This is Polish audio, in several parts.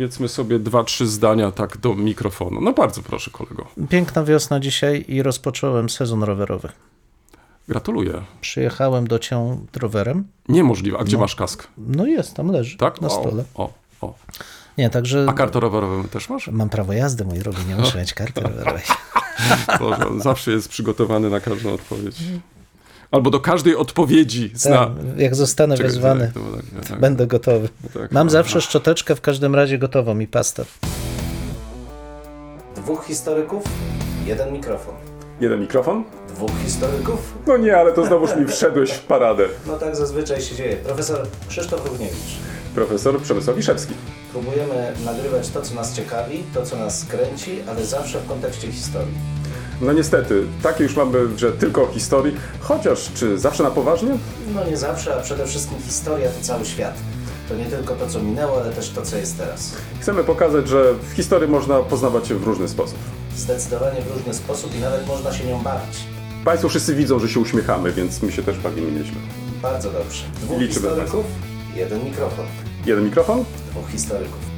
powiedzmy sobie dwa, trzy zdania tak do mikrofonu. No bardzo proszę, kolego. Piękna wiosna dzisiaj i rozpocząłem sezon rowerowy. Gratuluję. Przyjechałem do cię rowerem. Niemożliwe. A gdzie masz kask? No jest, tam leży, Tak? na O, stole. O, o. Nie, także A kartę rowerową też masz? mam prawo jazdy, mój drogi, nie muszę mieć karty rowerowej. Boże, zawsze jest przygotowany na każdą odpowiedź. Albo do każdej odpowiedzi zna. Tak, jak zostanę Czekaj, wezwany, tak, było tak, tak, będę gotowy. tak, Mam aha. zawsze szczoteczkę w każdym razie gotową i pastę. Dwóch historyków, jeden mikrofon. Jeden mikrofon? Dwóch historyków? No nie, ale to znowuż mi wszedłeś w paradę. No tak zazwyczaj się dzieje. Profesor Krzysztof Równiewicz. Profesor Przemysław Wiszewski. Próbujemy nagrywać to, co nas ciekawi, to, co nas kręci, ale zawsze w kontekście historii. No niestety, takie już mamy, że tylko o historii, chociaż czy zawsze na poważnie? No nie zawsze, a przede wszystkim historia to cały świat. To nie tylko to, co minęło, ale też to, co jest teraz. Chcemy pokazać, że w historii można poznawać się w różny sposób. Zdecydowanie w różny sposób i nawet można się nią bawić. Państwo wszyscy widzą, że się uśmiechamy, więc my się też bawimy nieźle. Bardzo dobrze. Dwóch Liczymy historyków, jeden mikrofon. Jeden mikrofon? Dwóch historyków.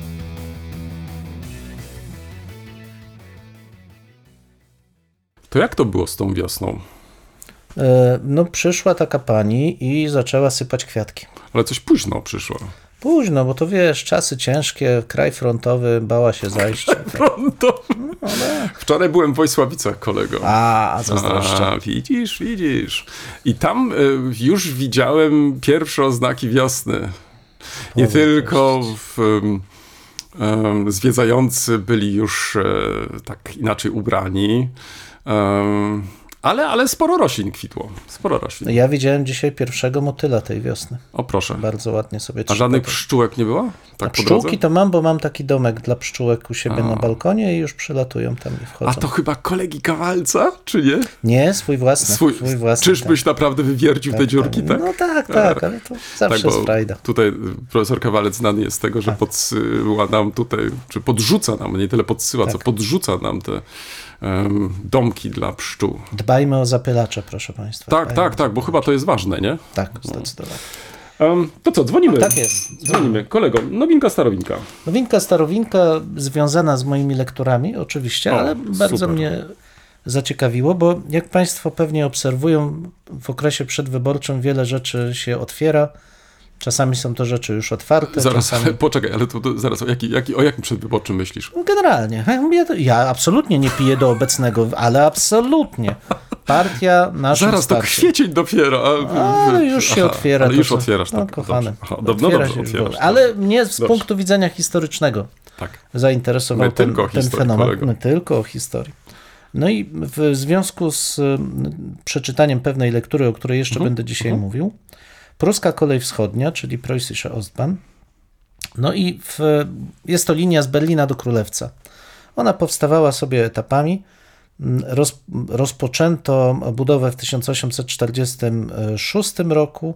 To jak to było z tą wiosną? E, No przyszła taka pani i zaczęła sypać kwiatki. Ale coś późno przyszło. Późno, bo to wiesz, czasy ciężkie, kraj frontowy, bała się zajść. Pronto. Wczoraj byłem w Wojsławicach, kolego. A, zazdroszczę. A, widzisz, widzisz. I tam y, już widziałem pierwsze oznaki wiosny. Nie tylko w, zwiedzający byli już e, tak inaczej ubrani, ale, ale sporo roślin kwitło. Sporo roślin. Ja widziałem dzisiaj pierwszego motyla tej wiosny. O proszę. Bardzo ładnie sobie A żadnych pszczółek nie było? Tak po Pszczółki to mam, bo mam taki domek dla pszczółek u siebie na balkonie i już przylatują tam i wchodzą. A to chyba kolegi Kawalca, czy nie? Nie, swój własny. Swój, Swój, własny. czyżbyś naprawdę wywiercił te dziurki, tak? No tak, tak, ale to zawsze jest frajda. tutaj y, profesor Kawalec znany jest z tego, że Tak. podsyła nam tutaj, czy podrzuca nam, nie tyle podsyła, Tak. co podrzuca nam te domki dla pszczół. Dbajmy o zapylacze, proszę Państwa. Tak, Dbajmy tak, tak, bo chyba to jest ważne, nie? Tak, zdecydowanie. Em, to co, dzwonimy? Tak jest. Dzwonimy. Kolego, nowinka, starowinka. Nowinka, starowinka związana z moimi lekturami, oczywiście, O, ale bardzo super. mnie zaciekawiło, bo jak Państwo pewnie obserwują, w okresie przedwyborczym wiele rzeczy się otwiera. Czasami są to rzeczy już otwarte. Zaraz, czasami... ale poczekaj, ale to, to zaraz, o, jaki, jaki, o jakim przedwyborczym myślisz? Generalnie. Ja, to- ja absolutnie nie piję do obecnego, ale absolutnie. Partia naszym Zaraz, to starszym. kwiecień dopiero. A, Ale już się aha, otwiera. Ale to już co? otwierasz, No, tak. kochany. Dobrze. Aha, do, no Otwiera dobrze, już otwierasz. Ale mnie z Dobrze. punktu widzenia historycznego Tak. zainteresował Nie ten, ten fenomen. kolego. Nie tylko o historii. No i w związku z mm, przeczytaniem pewnej lektury, o której jeszcze Mhm. będę dzisiaj mówił, Pruska Kolej Wschodnia, czyli Preußische Ostbahn, no i w, jest to linia z Berlina do Królewca. Ona powstawała sobie etapami. Roz, rozpoczęto budowę w 1846 roku,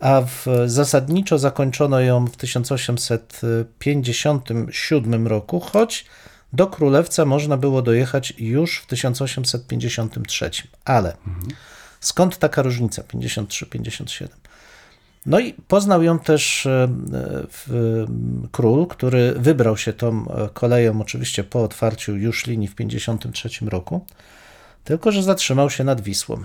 a w, zasadniczo zakończono ją w 1857 roku, choć do Królewca można było dojechać już w 1853. Ale skąd taka różnica 53-57? No i poznał ją też e, w, król, który wybrał się tą e, koleją oczywiście po otwarciu już linii w 53 roku, tylko że zatrzymał się nad Wisłą,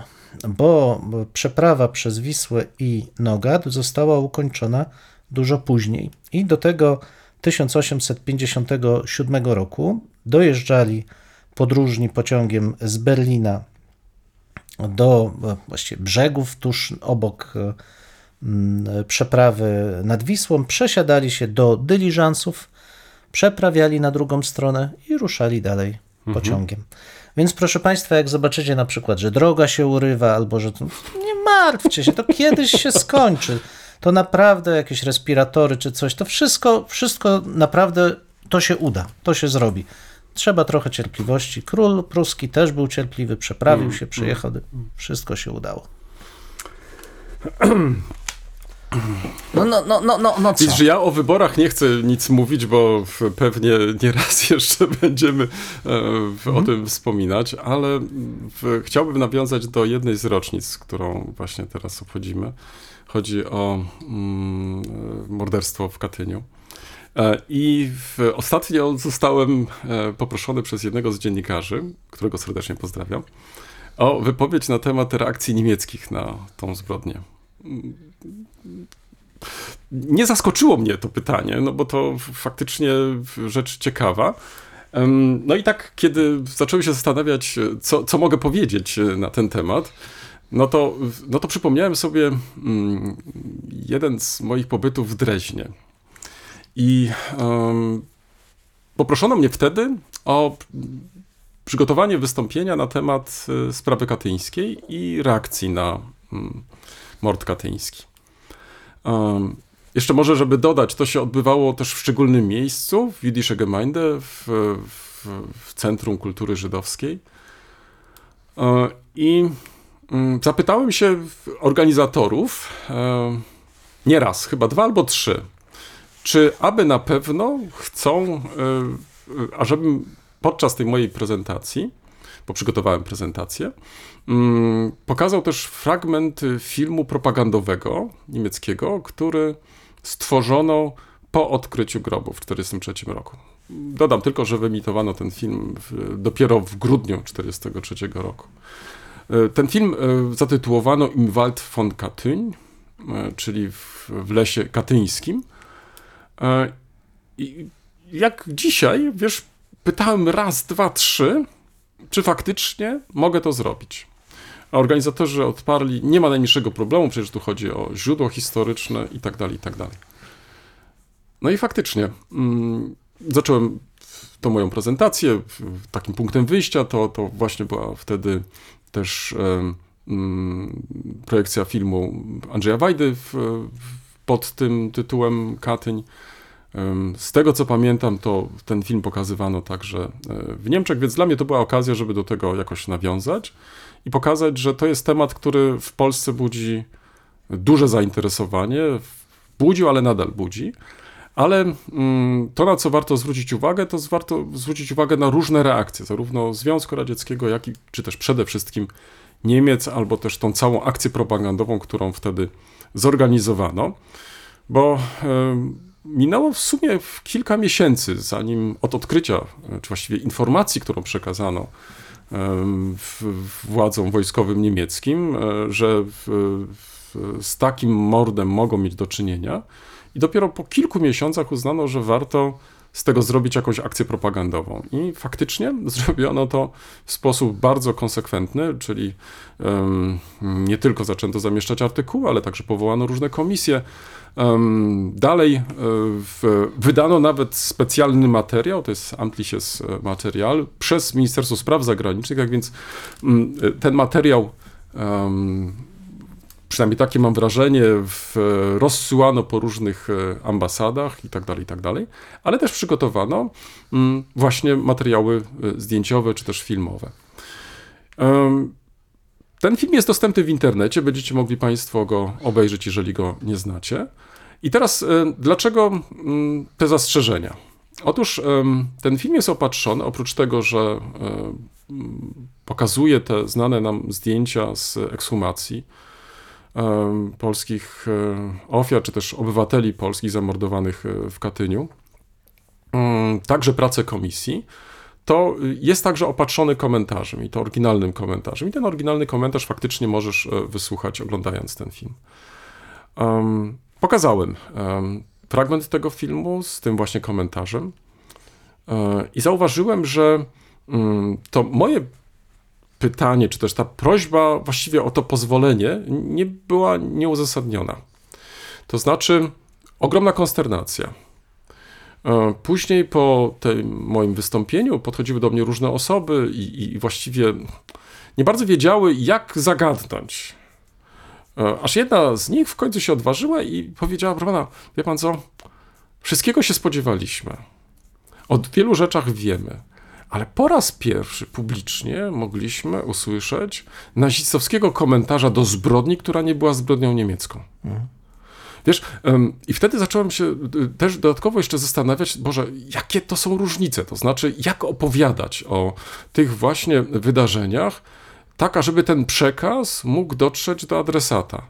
bo przeprawa przez Wisłę i Nogad została ukończona dużo później. I do tego 1857 roku dojeżdżali podróżni pociągiem z Berlina do e, właściwie brzegów tuż obok e, przeprawy nad Wisłą, przesiadali się do dyliżansów, przeprawiali na drugą stronę i ruszali dalej pociągiem. Więc proszę Państwa, jak zobaczycie na przykład, że droga się urywa, albo że to, nie martwcie się, to kiedyś się skończy. To naprawdę jakieś respiratory czy coś, to wszystko, wszystko naprawdę to się uda, to się zrobi. Trzeba trochę cierpliwości. Król pruski też był cierpliwy, przeprawił się, przyjechał, wszystko się udało. No, no, no, no, no, no co? Ja o wyborach nie chcę nic mówić, bo pewnie nieraz jeszcze będziemy e, o tym wspominać, ale chciałbym nawiązać do jednej z rocznic, którą właśnie teraz obchodzimy. Chodzi o mm, e, morderstwo w Katyniu. E, I ostatnio zostałem poproszony przez jednego z dziennikarzy, którego serdecznie pozdrawiam, o wypowiedź na temat reakcji niemieckich na tą zbrodnię. Nie zaskoczyło mnie to pytanie, no bo to faktycznie rzecz ciekawa. No i tak, kiedy zacząłem się zastanawiać, co, co mogę powiedzieć na ten temat, no to, no to przypomniałem sobie mm, jeden z moich pobytów w Dreźnie. I um, poproszono mnie wtedy o przygotowanie wystąpienia na temat y, sprawy katyńskiej i reakcji na um, mord katyński. Um, jeszcze może, żeby dodać, to się odbywało też w szczególnym miejscu, w Jüdische Gemeinde, w, w, w Centrum Kultury Żydowskiej. E, I mm, zapytałem się organizatorów, e, nie raz, chyba dwa albo trzy, czy aby na pewno chcą, e, ażebym podczas tej mojej prezentacji, bo przygotowałem prezentację, mm, pokazał też fragment filmu propagandowego niemieckiego, który stworzono po odkryciu grobu w 1943 roku. Dodam tylko, że wyemitowano ten film dopiero w grudniu 1943 roku. E, ten film e, zatytułowano Im Wald von Katyń, e, czyli w, w lesie katyńskim. I jak dzisiaj, wiesz, pytałem raz, dwa, trzy, czy faktycznie mogę to zrobić. Organizatorzy odparli, nie ma najmniejszego problemu, przecież tu chodzi o źródło historyczne i tak dalej, i tak. No i faktycznie, mm, zacząłem tą moją prezentację, takim punktem wyjścia to, to właśnie była wtedy też mm, projekcja filmu Andrzeja Wajdy w, pod tym tytułem Katyń. Z tego co pamiętam, to ten film pokazywano także e, w Niemczech, więc dla mnie to była okazja, żeby do tego jakoś nawiązać i pokazać, że to jest temat, który w Polsce budzi duże zainteresowanie. Budził, ale nadal budzi. Ale mm, to, na co warto zwrócić uwagę, to warto zwrócić uwagę na różne reakcje, zarówno Związku Radzieckiego, jak i czy też przede wszystkim Niemiec, albo też tą całą akcję propagandową, którą wtedy zorganizowano. Bo minęło w sumie kilka miesięcy, zanim od odkrycia, czy właściwie informacji, którą przekazano władzom wojskowym niemieckim, e, że z takim mordem mogą mieć do czynienia. I dopiero po kilku miesiącach uznano, że warto z tego zrobić jakąś akcję propagandową. I faktycznie zrobiono to w sposób bardzo konsekwentny, czyli nie tylko zaczęto zamieszczać artykuły, ale także powołano różne komisje. Dalej e, w, wydano nawet specjalny materiał, to jest Amtliches Material, przez Ministerstwo Spraw Zagranicznych, więc um, ten materiał przynajmniej takie mam wrażenie, rozsyłano po różnych e, ambasadach i tak dalej, i tak dalej, ale też przygotowano mm, właśnie materiały e, zdjęciowe czy też filmowe. Ten film jest dostępny w internecie, będziecie mogli Państwo go obejrzeć, jeżeli go nie znacie. I teraz, e, dlaczego mm, te zastrzeżenia? Otóż ten film jest opatrzony, oprócz tego, że pokazuje te znane nam zdjęcia z ekshumacji, polskich e, ofiar, czy też obywateli polskich zamordowanych e, w Katyniu, mm, także pracę komisji, to jest także opatrzony komentarzem i to oryginalnym komentarzem. I ten oryginalny komentarz faktycznie możesz e, wysłuchać, oglądając ten film. Um, pokazałem um, fragment tego filmu z tym właśnie komentarzem i zauważyłem, że um, to moje pytanie, czy też ta prośba właściwie o to pozwolenie nie była nieuzasadniona. To znaczy, ogromna konsternacja. E, później po tym moim wystąpieniu podchodziły do mnie różne osoby i, i właściwie nie bardzo wiedziały, jak zagadnąć. E, aż jedna z nich w końcu się odważyła i powiedziała: Proszę pana, wie pan co? Wszystkiego się spodziewaliśmy. O wielu rzeczach wiemy ale po raz pierwszy publicznie mogliśmy usłyszeć nazistowskiego komentarza do zbrodni, która nie była zbrodnią niemiecką. Mhm. Wiesz, i wtedy zacząłem się y, też dodatkowo jeszcze zastanawiać, Boże, jakie to są różnice, to znaczy, jak opowiadać o tych właśnie wydarzeniach, taka, żeby ten przekaz mógł dotrzeć do adresata.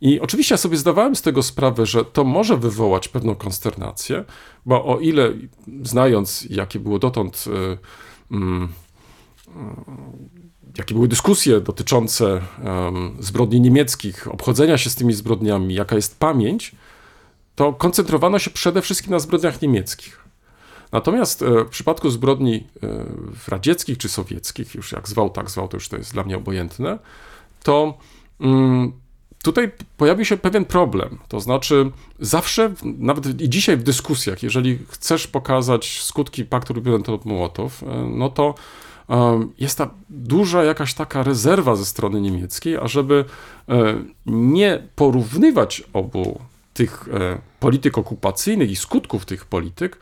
I oczywiście ja sobie zdawałem z tego sprawę, że to może wywołać pewną konsternację, bo o ile znając, jakie było dotąd. Y, y, jakie były dyskusje dotyczące zbrodni niemieckich, obchodzenia się z tymi zbrodniami, jaka jest pamięć, to koncentrowano się przede wszystkim na zbrodniach niemieckich. Natomiast e, w przypadku zbrodni e, radzieckich czy sowieckich, już jak zwał, tak zwał, to już to jest dla mnie obojętne, to mm, tutaj pojawił się pewien problem. To znaczy, zawsze, nawet i dzisiaj w dyskusjach, jeżeli chcesz pokazać skutki paktu Ribbentrop-Mołotow, e, no to jest ta duża jakaś taka rezerwa ze strony niemieckiej, ażeby nie porównywać obu tych polityk okupacyjnych i skutków tych polityk,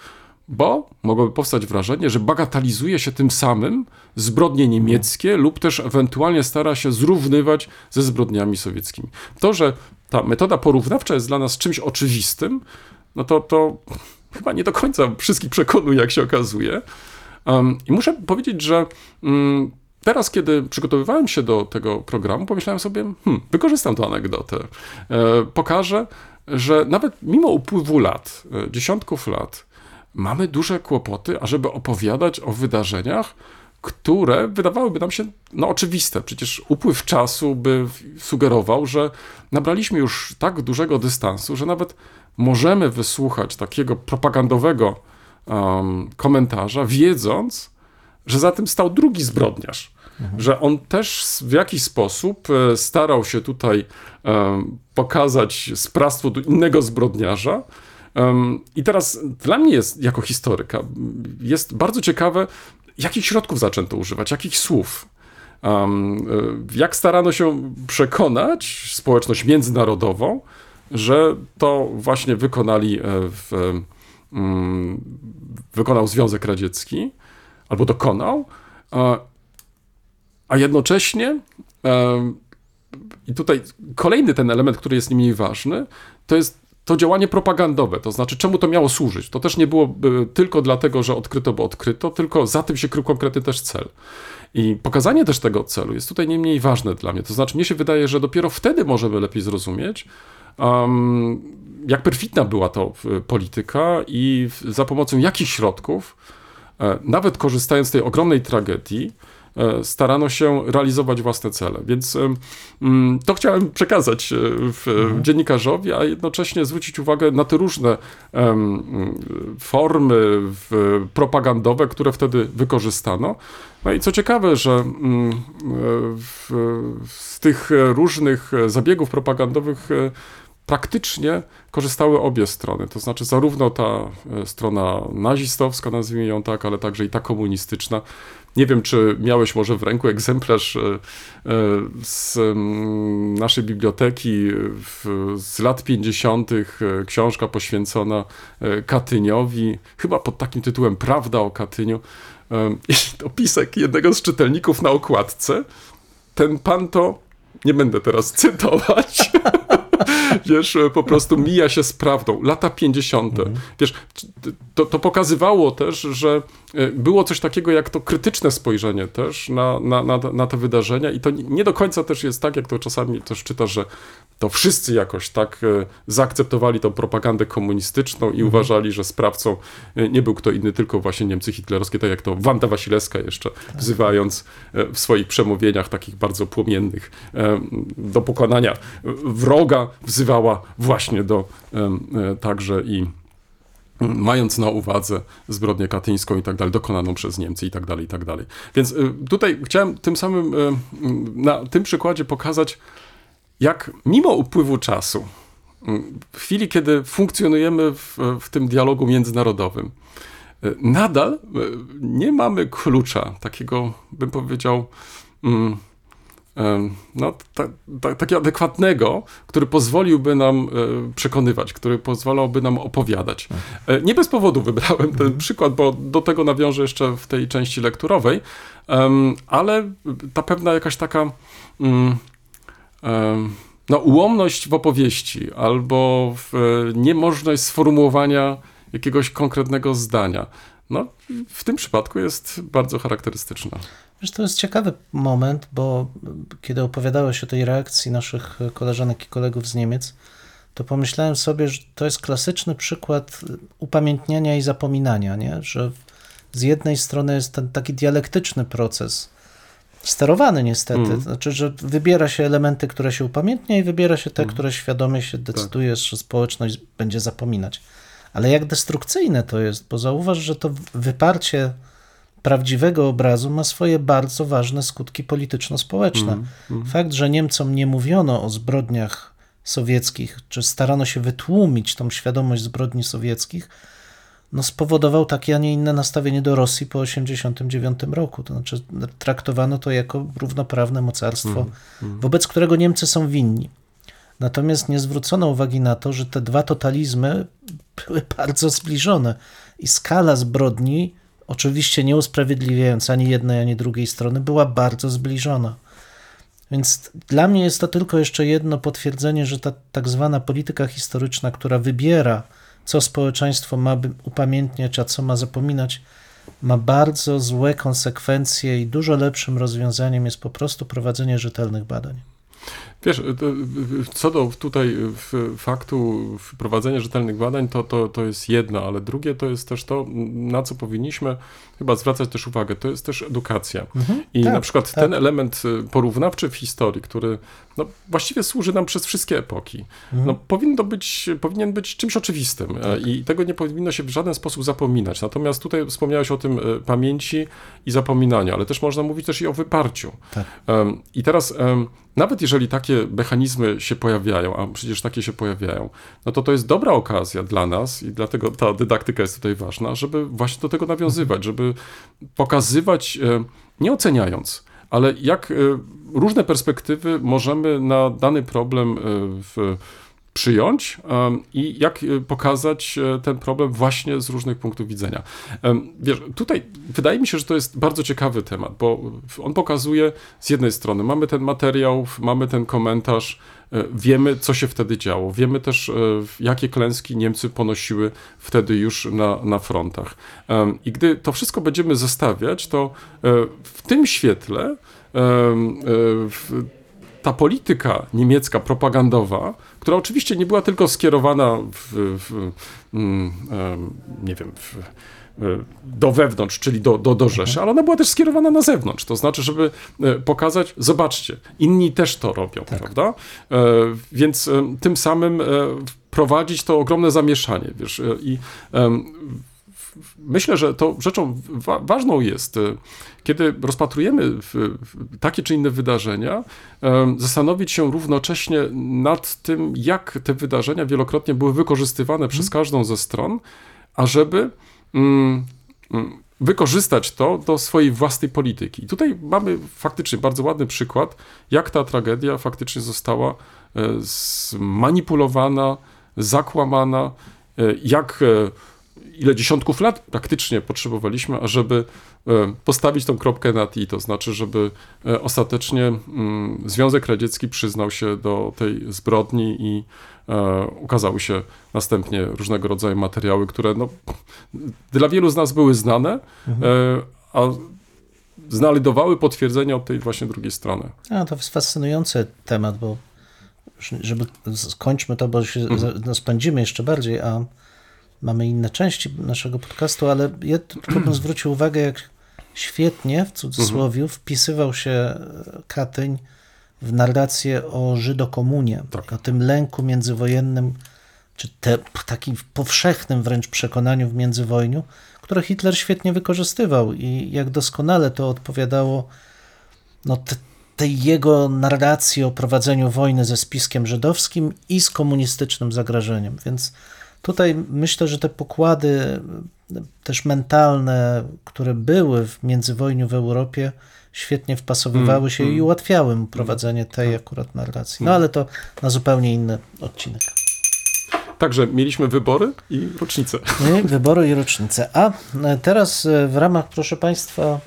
bo mogłoby powstać wrażenie, że bagatelizuje się tym samym zbrodnie niemieckie lub też ewentualnie stara się zrównywać ze zbrodniami sowieckimi. To, że ta metoda porównawcza jest dla nas czymś oczywistym, no to, to chyba nie do końca wszystkich przekonuje, jak się okazuje. I muszę powiedzieć, że um, teraz, kiedy przygotowywałem się do tego programu, pomyślałem sobie, hmm, wykorzystam tę anegdotę. E, pokażę, że nawet mimo upływu lat, e, dziesiątków lat, mamy duże kłopoty, ażeby opowiadać o wydarzeniach, które wydawałyby nam się no, oczywiste. Przecież upływ czasu by sugerował, że nabraliśmy już tak dużego dystansu, że nawet możemy wysłuchać takiego propagandowego um, komentarza, wiedząc, że za tym stał drugi zbrodniarz. Mhm. Że on też w jakiś sposób e, starał się tutaj um, pokazać sprawstwo do innego zbrodniarza, i teraz dla mnie jest, jako historyka, jest bardzo ciekawe, jakich środków zaczęto używać, jakich słów. Um, jak starano się przekonać społeczność międzynarodową, że to właśnie wykonali e, w, um, wykonał Związek Radziecki, albo dokonał, a, a jednocześnie i tutaj kolejny ten element, który jest nie mniej ważny, to jest to działanie propagandowe, to znaczy czemu to miało służyć. To też nie było tylko dlatego, że odkryto, bo odkryto, tylko za tym się krył konkretny też cel. I pokazanie też tego celu jest tutaj nie mniej ważne dla mnie. To znaczy, mnie się wydaje, że dopiero wtedy możemy lepiej zrozumieć, um, jak perfidna była to polityka i za pomocą jakich środków, e, nawet korzystając z tej ogromnej tragedii, E, starano się realizować własne cele. Więc mm, to chciałem przekazać e, mhm. dziennikarzowi, a jednocześnie zwrócić uwagę na te różne formy propagandowe, które wtedy wykorzystano. No i co ciekawe, że mm, z tych różnych zabiegów propagandowych praktycznie korzystały obie strony. To znaczy, zarówno ta strona nazistowska, nazwijmy ją tak, ale także i ta komunistyczna nie wiem, czy miałeś może w ręku egzemplarz e, e, z mm, naszej biblioteki z lat 50., e, książka poświęcona Katyniowi, chyba pod takim tytułem Prawda o Katyniu. Opisek jednego z czytelników na okładce. Ten pan to, nie będę teraz cytować, wiesz, po prostu mija się z prawdą. Lata 50. Mhm. Wiesz, to, to pokazywało też, że e, było coś takiego jak to krytyczne spojrzenie też na, na, na, na te wydarzenia i to nie do końca też jest tak, jak to czasami też czytasz, że to wszyscy jakoś tak e, zaakceptowali tą propagandę komunistyczną i mhm. uważali, że sprawcą e, nie był kto inny, tylko właśnie Niemcy hitlerowskie, tak jak to Wanda Wasilewska jeszcze tak. wzywając w swoich przemówieniach takich bardzo płomiennych do pokonania wroga, właśnie do także i mając na uwadze zbrodnię katyńską i tak dalej, dokonaną przez Niemcy i tak dalej, i tak dalej. Więc y, tutaj chciałem tym samym y, na tym przykładzie pokazać, jak mimo upływu czasu, w chwili, kiedy funkcjonujemy w, w tym dialogu międzynarodowym, nadal nie mamy klucza, takiego, bym powiedział, no, ta, ta, takiego adekwatnego, który pozwoliłby nam e, przekonywać, który pozwalałby nam opowiadać. Tak. E, nie bez powodu wybrałem ten mhm. przykład, bo do tego nawiążę jeszcze w tej części lekturowej, ale ta pewna jakaś taka mm, no, ułomność w opowieści albo w niemożność sformułowania jakiegoś konkretnego zdania no, w tym przypadku jest bardzo charakterystyczna. Wiesz, to jest ciekawy moment, bo kiedy opowiadałeś o tej reakcji naszych koleżanek i kolegów z Niemiec, to pomyślałem sobie, że to jest klasyczny przykład upamiętniania i zapominania, nie? że z jednej strony jest ten taki dialektyczny proces, sterowany niestety, mm. znaczy, że wybiera się elementy, które się upamiętnia i wybiera się te, mm. które świadomie się decyduje, tak. że społeczność będzie zapominać. Ale jak destrukcyjne to jest, bo zauważ, że to wyparcie prawdziwego obrazu ma swoje bardzo ważne skutki polityczno-społeczne. Mm, mm. Fakt, że Niemcom nie mówiono o zbrodniach sowieckich, czy starano się wytłumić tą świadomość zbrodni sowieckich, no spowodował takie, a nie inne nastawienie do Rosji po 1989 roku. To znaczy traktowano to jako równoprawne mocarstwo, mm, wobec którego Niemcy są winni. Natomiast nie zwrócono uwagi na to, że te dwa totalizmy były bardzo zbliżone i skala zbrodni, oczywiście nie usprawiedliwiając ani jednej, ani drugiej strony, była bardzo zbliżona. Więc dla mnie jest to tylko jeszcze jedno potwierdzenie, że ta tak zwana polityka historyczna, która wybiera, co społeczeństwo ma upamiętniać, a co ma zapominać, ma bardzo złe konsekwencje i dużo lepszym rozwiązaniem jest po prostu prowadzenie rzetelnych badań. Wiesz, co do tutaj faktu wprowadzenia rzetelnych badań, to, to, to jest jedno, ale drugie to jest też to, na co powinniśmy chyba zwracać też uwagę, to jest też edukacja. Mhm, I tak, na przykład tak. ten element y, porównawczy w historii, który no, właściwie służy nam przez wszystkie epoki, mhm. no, powinno być, powinien być czymś oczywistym e, tak. i tego nie powinno się w żaden sposób zapominać. Natomiast tutaj wspomniałeś o tym e, pamięci i zapominaniu, ale też można mówić też i o wyparciu. Tak. I teraz nawet jeżeli takie mechanizmy się pojawiają, a przecież takie się pojawiają, no to to jest dobra okazja dla nas i dlatego ta dydaktyka jest tutaj ważna, żeby właśnie do tego nawiązywać, żeby pokazywać, e, nie oceniając, ale jak e, różne perspektywy możemy na dany problem e, w przyjąć i jak pokazać ten problem właśnie z różnych punktów widzenia. Wiesz, tutaj wydaje mi się, że to jest bardzo ciekawy temat, bo on pokazuje z jednej strony, mamy ten materiał, mamy ten komentarz, E, wiemy, co się wtedy działo. Wiemy też, e, jakie klęski Niemcy ponosiły wtedy już na, na frontach. I gdy to wszystko będziemy zestawiać, to e, w tym świetle ta polityka niemiecka, propagandowa, która oczywiście nie była tylko skierowana w, w, mm, nie wiem, w, E, do wewnątrz, czyli do, do, do Rzeszy, ale ona była też skierowana na zewnątrz. To znaczy, żeby e, pokazać, zobaczcie, inni też to robią, tak. prawda? E, więc tym samym prowadzić to ogromne zamieszanie, wiesz, i myślę, że to rzeczą wa ważną jest, kiedy rozpatrujemy takie czy inne wydarzenia, zastanowić się równocześnie nad tym, jak te wydarzenia wielokrotnie były wykorzystywane przez mhm. każdą ze stron, ażeby Mm, mm, wykorzystać to do swojej własnej polityki. I tutaj mamy faktycznie bardzo ładny przykład, jak ta tragedia faktycznie została e, zmanipulowana, zakłamana, e, jak e, ile dziesiątków lat praktycznie potrzebowaliśmy, ażeby postawić tą kropkę na i, to znaczy, żeby ostatecznie mm, Związek Radziecki przyznał się do tej zbrodni i E, ukazały się następnie różnego rodzaju materiały, które no, dla wielu z nas były znane, mhm. E, a znajdowały potwierdzenie od tej właśnie drugiej strony. A, to jest fascynujący temat, bo żeby skończmy to, bo się mhm. no, spędzimy jeszcze bardziej, a mamy inne części naszego podcastu, ale ja tylko bym zwrócił uwagę, jak świetnie, w cudzysłowie, mhm. wpisywał się Katyń w narrację o Żydokomunie, tak. o tym lęku międzywojennym, czy te, takim powszechnym wręcz przekonaniu w międzywojniu, które Hitler świetnie wykorzystywał i jak doskonale to odpowiadało no, te, tej jego narracji o prowadzeniu wojny ze spiskiem żydowskim i z komunistycznym zagrożeniem. Więc tutaj myślę, że te pokłady też mentalne, które były w międzywojniu w Europie, świetnie wpasowywały mm, się mm. i ułatwiały mu prowadzenie tej tak. akurat narracji. No ale to na zupełnie inny odcinek. Także mieliśmy wybory i rocznice. Wybory i rocznice. A e, teraz e, w ramach, proszę Państwa,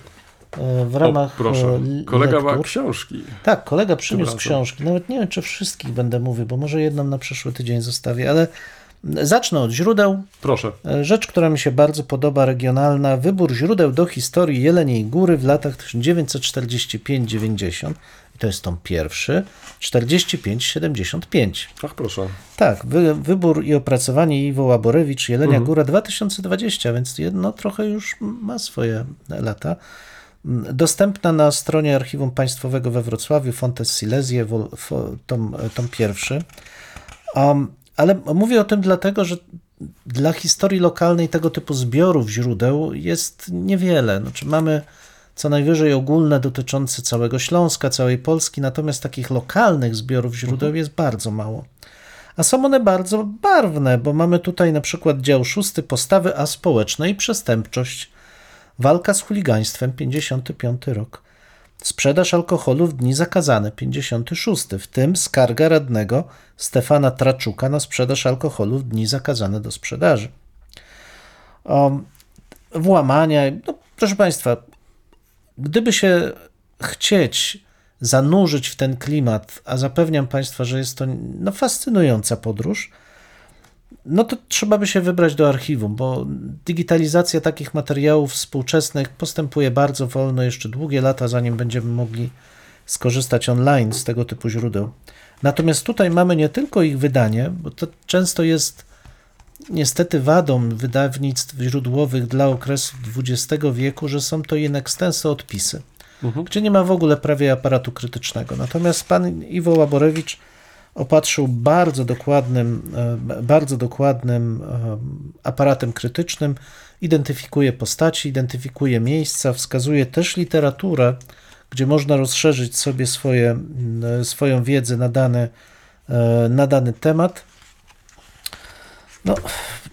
e, w ramach. O, proszę, kolega lektur, ma książki. Tak, kolega przyniósł książki. Nawet nie wiem, czy wszystkich będę mówił, bo może jedną na przyszły tydzień zostawię, ale Zacznę od źródeł. Proszę. Rzecz, która mi się bardzo podoba, regionalna. Wybór źródeł do historii Jeleniej Góry w latach 1945-90. I to jest tom pierwszy. 45-75. Ach, proszę. Tak, wy, wybór i opracowanie Iwo Łaborewicz, Jelenia Góra 2020, więc jedno trochę już ma swoje lata. Dostępna na stronie Archiwum Państwowego we Wrocławiu, Fontes Silesie, tom, tom pierwszy. Um, ale mówię o tym dlatego, że dla historii lokalnej tego typu zbiorów źródeł jest niewiele. Znaczy mamy co najwyżej ogólne dotyczące całego Śląska, całej Polski, natomiast takich lokalnych zbiorów źródeł jest bardzo mało. A są one bardzo barwne, bo mamy tutaj na przykład dział szósty postawy aspołeczne i przestępczość. Walka z chuligaństwem 55 rok. Sprzedaż alkoholu w dni zakazane 56, w tym skarga radnego Stefana Traczuka na sprzedaż alkoholu w dni zakazane do sprzedaży. Um, włamania, no, proszę Państwa, gdyby się chcieć zanurzyć w ten klimat, a zapewniam Państwa, że jest to no, fascynująca podróż, no to trzeba by się wybrać do archiwum, bo digitalizacja takich materiałów współczesnych postępuje bardzo wolno, jeszcze długie lata, zanim będziemy mogli skorzystać online z tego typu źródeł. Natomiast tutaj mamy nie tylko ich wydanie, bo to często jest niestety wadą wydawnictw źródłowych dla okresu XX wieku, że są to in extenso odpisy, gdzie nie ma w ogóle prawie aparatu krytycznego. Natomiast pan Iwo Łaborewicz opatrzył bardzo dokładnym, e, bardzo dokładnym e, aparatem krytycznym, identyfikuje postaci, identyfikuje miejsca, wskazuje też literaturę, gdzie można rozszerzyć sobie swoje, m, swoją wiedzę na dany, e, na dany temat. No,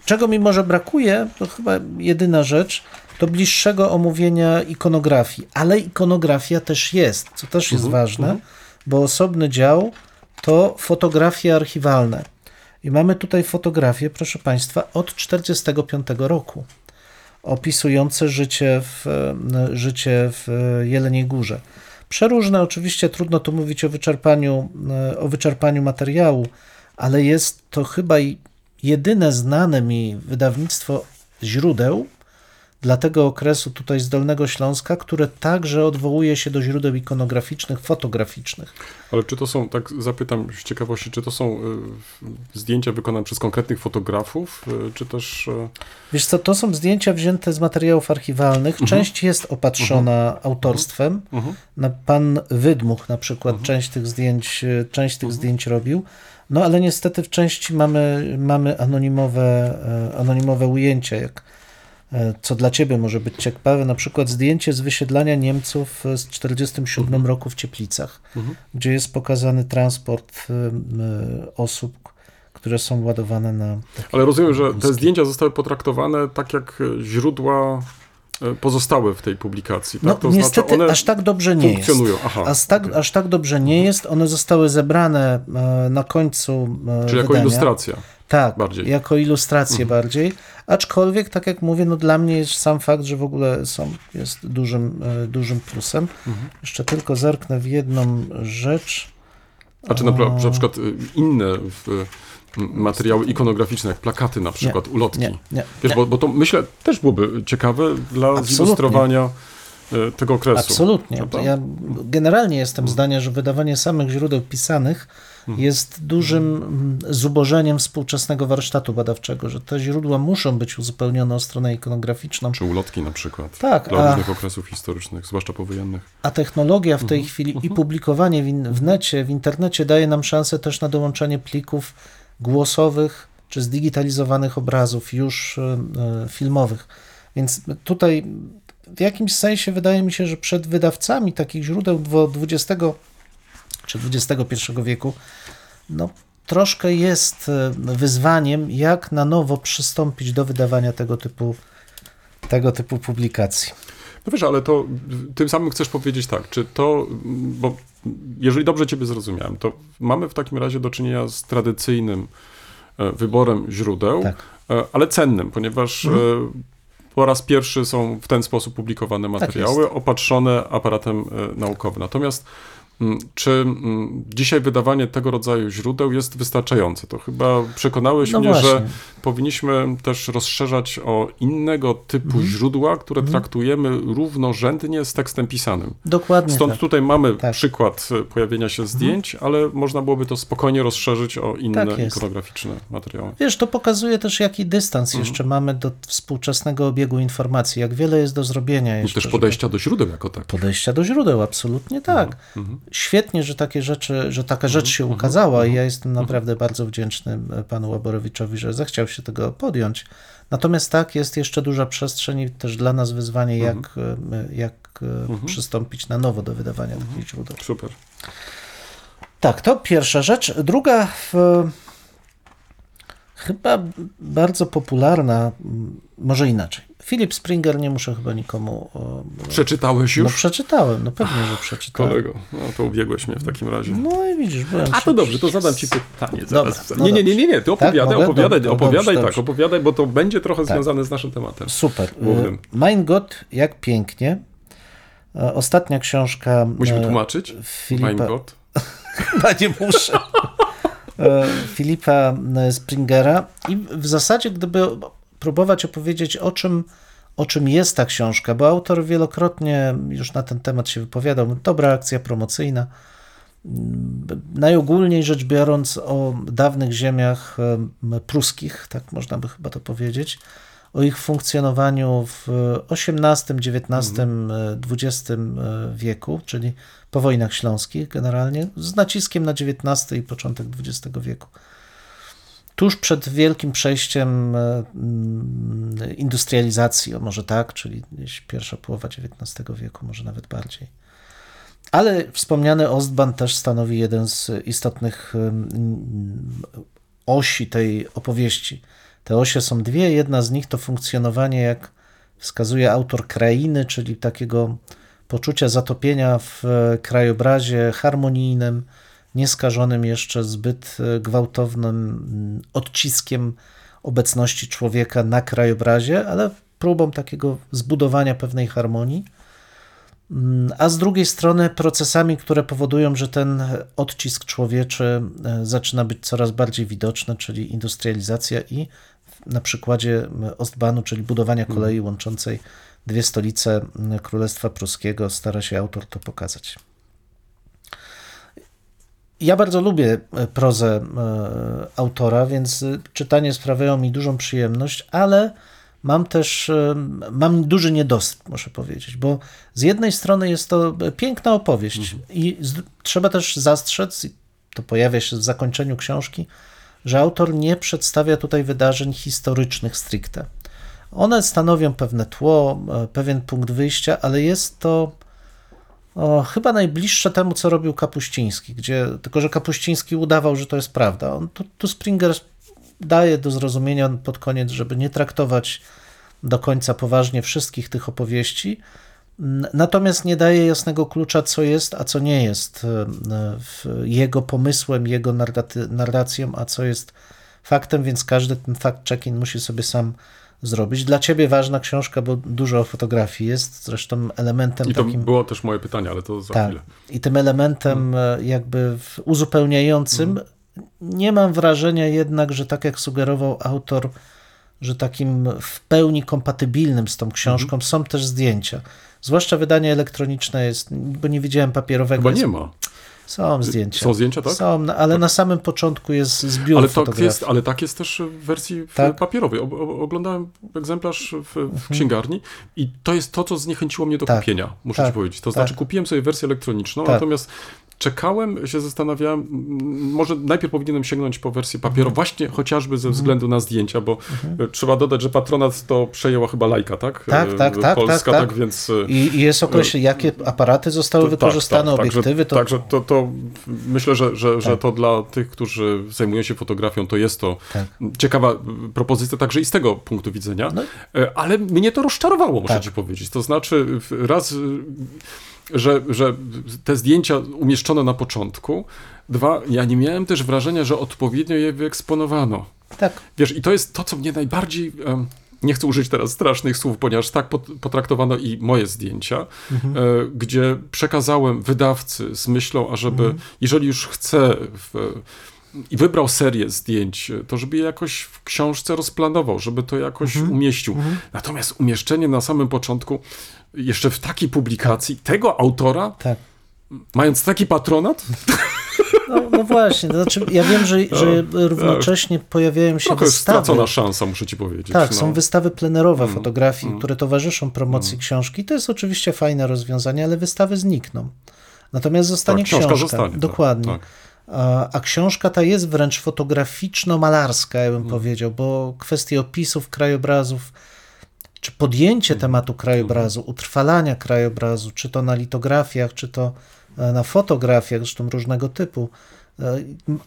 czego mi może brakuje, to chyba jedyna rzecz, to bliższego omówienia ikonografii, ale ikonografia też jest, co też jest ważne, bo osobny dział to fotografie archiwalne. I mamy tutaj fotografie, proszę Państwa, od 1945 roku, opisujące życie w, e, życie w Jeleniej Górze. Przeróżne, oczywiście trudno tu mówić o wyczerpaniu, e, o wyczerpaniu materiału, ale jest to chyba jedyne znane mi wydawnictwo źródeł dla tego okresu tutaj z Dolnego Śląska, które także odwołuje się do źródeł ikonograficznych, fotograficznych. Ale czy to są, tak zapytam z ciekawości, czy to są y, zdjęcia wykonane przez konkretnych fotografów, y, czy też... y, Wiesz co, to są zdjęcia wzięte z materiałów archiwalnych. Część jest opatrzona autorstwem. Mhm. Pan Wydmuch na przykład część tych zdjęć, część tych zdjęć robił. No ale niestety w części mamy, mamy anonimowe, e, anonimowe ujęcia, jak, co dla ciebie może być ciekawe, na przykład zdjęcie z wysiedlania Niemców e, z 1947 roku w Cieplicach, gdzie jest pokazany transport e, osób, które są ładowane na... Ale rozumiem, że te zdjęcia zostały potraktowane tak jak źródła pozostałe w tej publikacji. Tak? No to niestety znaczy aż tak dobrze nie jest. Aha, Aż tak, aż tak dobrze nie jest. One zostały zebrane e, na końcu e, czyli jako wydania. ilustracja. Tak, bardziej. jako ilustrację bardziej. Aczkolwiek, tak jak mówię, no dla mnie jest sam fakt, że w ogóle są, jest dużym, e, dużym plusem. Mhm. Jeszcze tylko zerknę w jedną rzecz. A czy na, na przykład y, inne w, materiały ikonograficzne, jak plakaty na przykład, ulotki. Nie, nie. Wiesz, nie. bo, bo to myślę też byłoby ciekawe dla Absolutnie. zilustrowania y, tego okresu. Absolutnie. Ja generalnie jestem zdania, że wydawanie samych źródeł pisanych Mhm. Jest dużym mm, zubożeniem współczesnego warsztatu badawczego, że te źródła muszą być uzupełnione o stronę ikonograficzną, Czy ulotki na przykład. Tak, Dla a- różnych okresów historycznych, zwłaszcza powojennych. a technologia w tej Mhm. chwili i publikowanie w, in, w necie, w internecie daje nam szansę też na dołączenie plików głosowych czy zdigitalizowanych obrazów już e, e, filmowych. Więc tutaj w jakimś sensie wydaje mi się, że przed wydawcami takich źródeł XX czy XXI wieku no, troszkę jest e, wyzwaniem, jak na nowo przystąpić do wydawania tego typu, tego typu publikacji. No wiesz, ale to tym samym chcesz powiedzieć tak, czy to, bo jeżeli dobrze ciebie zrozumiałem, to mamy w takim razie do czynienia z tradycyjnym e, wyborem źródeł, Tak. e, ale cennym, ponieważ Mhm. po raz pierwszy są w ten sposób publikowane materiały, opatrzone aparatem naukowym. Natomiast czy mm, dzisiaj wydawanie tego rodzaju źródeł jest wystarczające? To chyba przekonałeś No mnie, że właśnie. powinniśmy też rozszerzać o innego typu Mhm. źródła, które traktujemy równorzędnie z tekstem pisanym. Dokładnie Stąd tak. tutaj mamy Tak. przykład e, pojawienia się zdjęć, ale można byłoby to spokojnie rozszerzyć o inne Tak ikonograficzne materiały. Wiesz, to pokazuje też, jaki dystans Mhm. jeszcze mamy do współczesnego obiegu informacji, jak wiele jest do zrobienia I jeszcze. też żeby- podejścia do źródeł jako tak. Podejścia do źródeł, absolutnie tak. Mhm. Świetnie, że takie rzeczy, że taka rzecz się ukazała i ja jestem Mhm. naprawdę bardzo wdzięczny e, panu Łaborowiczowi, że zechciał się tego podjąć. Natomiast tak, jest jeszcze duża przestrzeń i też dla nas wyzwanie, Mhm. jak, e, jak e, przystąpić na nowo do wydawania Mhm. takich źródeł. Super. Tak, to pierwsza rzecz. Druga, w, chyba bardzo popularna, może inaczej. Philip Springer nie muszę chyba nikomu. Przeczytałeś No już? przeczytałem, no pewnie, że przeczytałem. Kolego, no to ubiegłeś mnie w takim razie. No i widzisz, byłem. A to dobrze, to zadam ci pytanie. Dobra, no nie, nie, nie, nie, nie, ty opowiadaj, mogę? opowiadaj, Dobrze, opowiadaj, dobrze, tak, opowiadaj, bo to będzie trochę Tak. związane z naszym tematem. Super. Głównym. Y, Mein Gott, jak pięknie. E, Ostatnia książka Musimy e, tłumaczyć? Filipa, Mein Gott. Chyba nie muszę. E, Filipa e, Springera. I w zasadzie, gdyby próbować opowiedzieć, o czym, o czym jest ta książka, bo autor wielokrotnie już na ten temat się wypowiadał. Dobra akcja promocyjna. Mm, Najogólniej rzecz biorąc o dawnych ziemiach em, pruskich, tak można by chyba to powiedzieć, o ich funkcjonowaniu w XVIII, XIX, XX wieku, czyli po wojnach śląskich generalnie, z naciskiem na XIX i początek XX wieku. Tuż przed wielkim przejściem e, mm, industrializacji, o może tak, czyli pierwsza połowa XIX wieku, może nawet bardziej. Ale wspomniany Ostbahn też stanowi jeden z istotnych osi tej opowieści. Te osie są dwie. Jedna z nich to funkcjonowanie, jak wskazuje autor krainy, czyli takiego poczucia zatopienia w e, krajobrazie harmonijnym, nieskażonym jeszcze zbyt e, gwałtownym mm, odciskiem obecności człowieka na krajobrazie, ale próbą takiego zbudowania pewnej harmonii. Mm, A z drugiej strony procesami, które powodują, że ten odcisk człowieczy e, zaczyna być coraz bardziej widoczny, czyli industrializacja i na przykładzie Ostbahnu, czyli budowania kolei łączącej dwie stolice mm, Królestwa Pruskiego, stara się autor to pokazać. Ja bardzo lubię e, prozę e, autora, więc e, czytanie sprawia mi dużą przyjemność, ale mam też mam duży niedosyt, muszę powiedzieć, bo z jednej strony jest to piękna opowieść i z, trzeba też zastrzec, to pojawia się w zakończeniu książki, że autor nie przedstawia tutaj wydarzeń historycznych stricte. One stanowią pewne tło, e, pewien punkt wyjścia, ale jest to o, chyba najbliższe temu, co robił Kapuściński, gdzie, tylko że Kapuściński udawał, że to jest prawda. On, tu, tu Springer daje do zrozumienia pod koniec, żeby nie traktować do końca poważnie wszystkich tych opowieści, natomiast nie daje jasnego klucza, co jest, a co nie jest e, jego pomysłem, jego narracją, a co jest faktem, więc każdy ten fact-checking musi sobie sam zrobić. Dla ciebie ważna książka, bo dużo fotografii jest, zresztą elementem I to takim... było też moje pytanie, ale to za Tak. chwilę. I tym elementem e, jakby uzupełniającym nie mam wrażenia jednak, że tak jak sugerował autor, że takim w pełni kompatybilnym z tą książką są też zdjęcia. Zwłaszcza wydanie elektroniczne jest, bo nie widziałem papierowego. Chyba nie ma. Są zdjęcia. Są zdjęcia, tak? Są, no, ale na samym początku jest zbiór Ale tak jest, ale tak jest też w wersji Tak? papierowej. O, o, oglądałem egzemplarz w, w księgarni i to jest to, co zniechęciło mnie do Tak. kupienia, muszę Tak. ci powiedzieć. To Tak. znaczy kupiłem sobie wersję elektroniczną, Tak. natomiast czekałem, się zastanawiałem, może najpierw powinienem sięgnąć po wersję papierową, Mhm. właśnie chociażby ze względu na zdjęcia, bo e, trzeba dodać, że patronat to przejęła chyba lajka, tak? Tak, E, tak, tak, Polska, tak, tak, tak. więc... e, I, I jest określone, jakie aparaty zostały to- wykorzystane, tak, tak, obiektywy. Także, to, także to, to myślę, że, że, że Tak. to dla tych, którzy zajmują się fotografią, to jest to Tak. ciekawa propozycja także i z tego punktu widzenia. No. Ale mnie to rozczarowało, muszę Tak. ci powiedzieć. To znaczy raz, że, że te zdjęcia umieszczone na początku, dwa, ja nie miałem też wrażenia, że odpowiednio je wyeksponowano. tak, Wiesz, i to jest to, co mnie najbardziej em, nie chcę użyć teraz strasznych słów, ponieważ tak potraktowano i moje zdjęcia, mhm. gdzie przekazałem wydawcy z myślą, ażeby, mhm. jeżeli już chcę w, i wybrał serię zdjęć, to żeby je jakoś w książce rozplanował, żeby to jakoś mhm. umieścił. Mhm. Natomiast umieszczenie na samym początku, jeszcze w takiej publikacji, tego autora, tak. mając taki patronat. No, no, właśnie, to znaczy ja wiem, że, że no, równocześnie tak. pojawiają się Trochę wystawy. stracona szansa, muszę ci powiedzieć. Tak, no. są wystawy plenerowe mm, fotografii, mm, które towarzyszą promocji mm. książki. To jest oczywiście fajne rozwiązanie, ale wystawy znikną. Natomiast zostanie tak, książka. książka zostanie, tak, Dokładnie. Tak, a, a, książka ta jest wręcz fotograficzno-malarska, ja bym mm. powiedział, bo kwestie opisów krajobrazów, czy podjęcie mm. tematu krajobrazu, utrwalania krajobrazu, czy to na litografiach, czy to e, na fotografiach, zresztą różnego typu, e,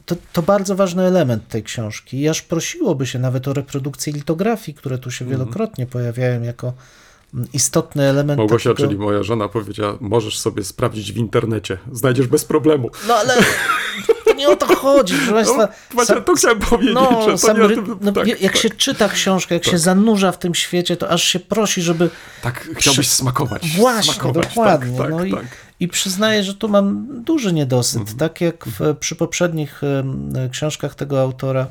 to, to, bardzo ważny element tej książki. I aż prosiłoby się nawet o reprodukcję litografii, które tu się mm. wielokrotnie pojawiają jako istotny element. Małgosia, takiego... czyli moja żona, powiedziała: Możesz sobie sprawdzić w internecie, znajdziesz bez problemu. No ale to nie o to chodzi, proszę Państwa. No, sam, to chciałem powiedzieć, no, że sam, tym, no, tak, Jak tak. się czyta książkę, jak tak. się zanurza w tym świecie, to aż się prosi, żeby. Tak, chciałbyś przy... smakować. Właśnie, smakować, dokładnie. Tak, no i, tak. I przyznaję, że tu mam duży niedosyt. Mhm. Tak jak w, przy poprzednich książkach tego autora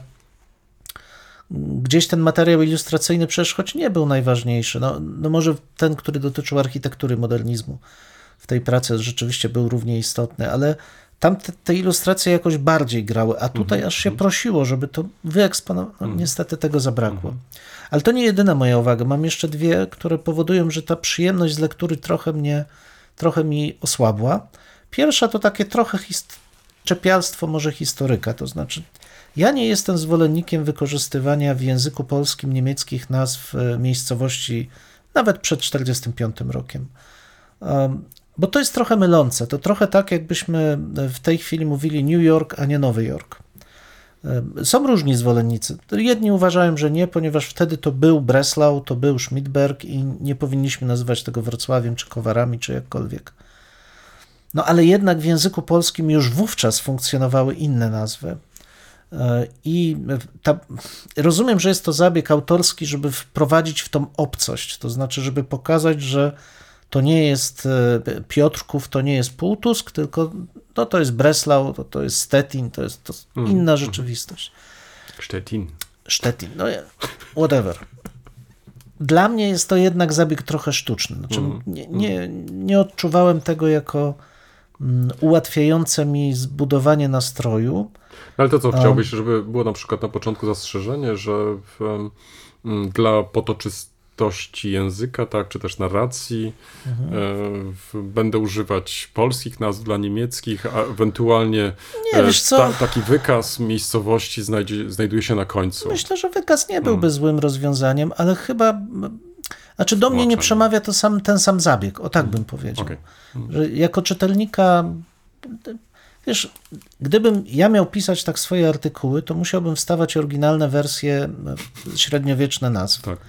gdzieś ten materiał ilustracyjny przecież choć nie był najważniejszy, no, no może ten, który dotyczył architektury modernizmu w tej pracy rzeczywiście był równie istotny, ale tam te, te ilustracje jakoś bardziej grały, a tutaj mm -hmm. aż się prosiło, żeby to wyeksponować. No, mm. Niestety tego zabrakło. Mm -hmm. Ale to nie jedyna moja uwaga. Mam jeszcze dwie, które powodują, że ta przyjemność z lektury trochę mnie, trochę mi osłabła. Pierwsza to takie trochę czepialstwo może historyka, to znaczy ja nie jestem zwolennikiem wykorzystywania w języku polskim niemieckich nazw e, miejscowości nawet przed 1945 rokiem. Bo to jest trochę mylące. To trochę tak, jakbyśmy w tej chwili mówili New York, a nie Nowy Jork. Są różni zwolennicy. Jedni uważają, że nie, ponieważ wtedy to był Breslau, to był Schmidberg i nie powinniśmy nazywać tego Wrocławiem, czy Kowarami, czy jakkolwiek. No ale jednak w języku polskim już wówczas funkcjonowały inne nazwy. I ta, rozumiem, że jest to zabieg autorski, żeby wprowadzić w tą obcość, to znaczy, żeby pokazać, że to nie jest e, Piotrków, to nie jest Półtusk, tylko no, to jest Breslau, to, to jest Stettin, to jest to mm. inna rzeczywistość. Stettin. Stettin, no whatever. Dla mnie jest to jednak zabieg trochę sztuczny. Znaczy, mm. nie, nie, nie odczuwałem tego jako mm, ułatwiające mi zbudowanie nastroju. Ale to co, chciałbyś, żeby było na przykład na początku zastrzeżenie, że w, dla potoczystości języka, tak, czy też narracji mhm. e, w, będę używać polskich nazw dla niemieckich, a ewentualnie nie, e, ta, taki wykaz miejscowości znajdzie, znajduje się na końcu. Myślę, że wykaz nie byłby hmm. złym rozwiązaniem, ale chyba znaczy do mnie nie przemawia to sam, ten sam zabieg, o tak bym powiedział. Okay. Że jako czytelnika Wiesz, gdybym ja miał pisać tak swoje artykuły, to musiałbym wstawać oryginalne wersje, e, średniowieczne nazw. Tak.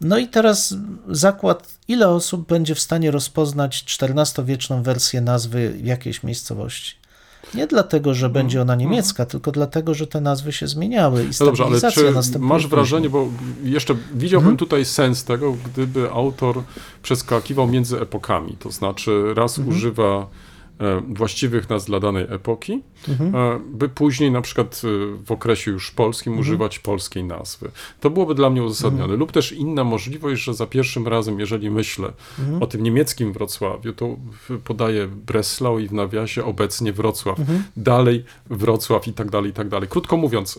No i teraz zakład, ile osób będzie w stanie rozpoznać XIV-wieczną wersję nazwy jakiejś miejscowości? Nie dlatego, że będzie ona mhm. niemiecka, tylko dlatego, że te nazwy się zmieniały i no dobrze, ale czy masz wrażenie, bo jeszcze widziałbym hmm? tutaj sens tego, gdyby autor przeskakiwał między epokami, to znaczy raz hmm. używa właściwych nazw dla danej epoki, mhm. E, by później na przykład e, w okresie już polskim mhm. używać polskiej nazwy. To byłoby dla mnie uzasadnione. Mhm. Lub też inna możliwość, że za pierwszym razem, jeżeli myślę mhm. o tym niemieckim Wrocławiu, to podaję Breslau i w nawiasie obecnie Wrocław, mhm. dalej Wrocław i tak dalej, i tak dalej. Krótko mówiąc,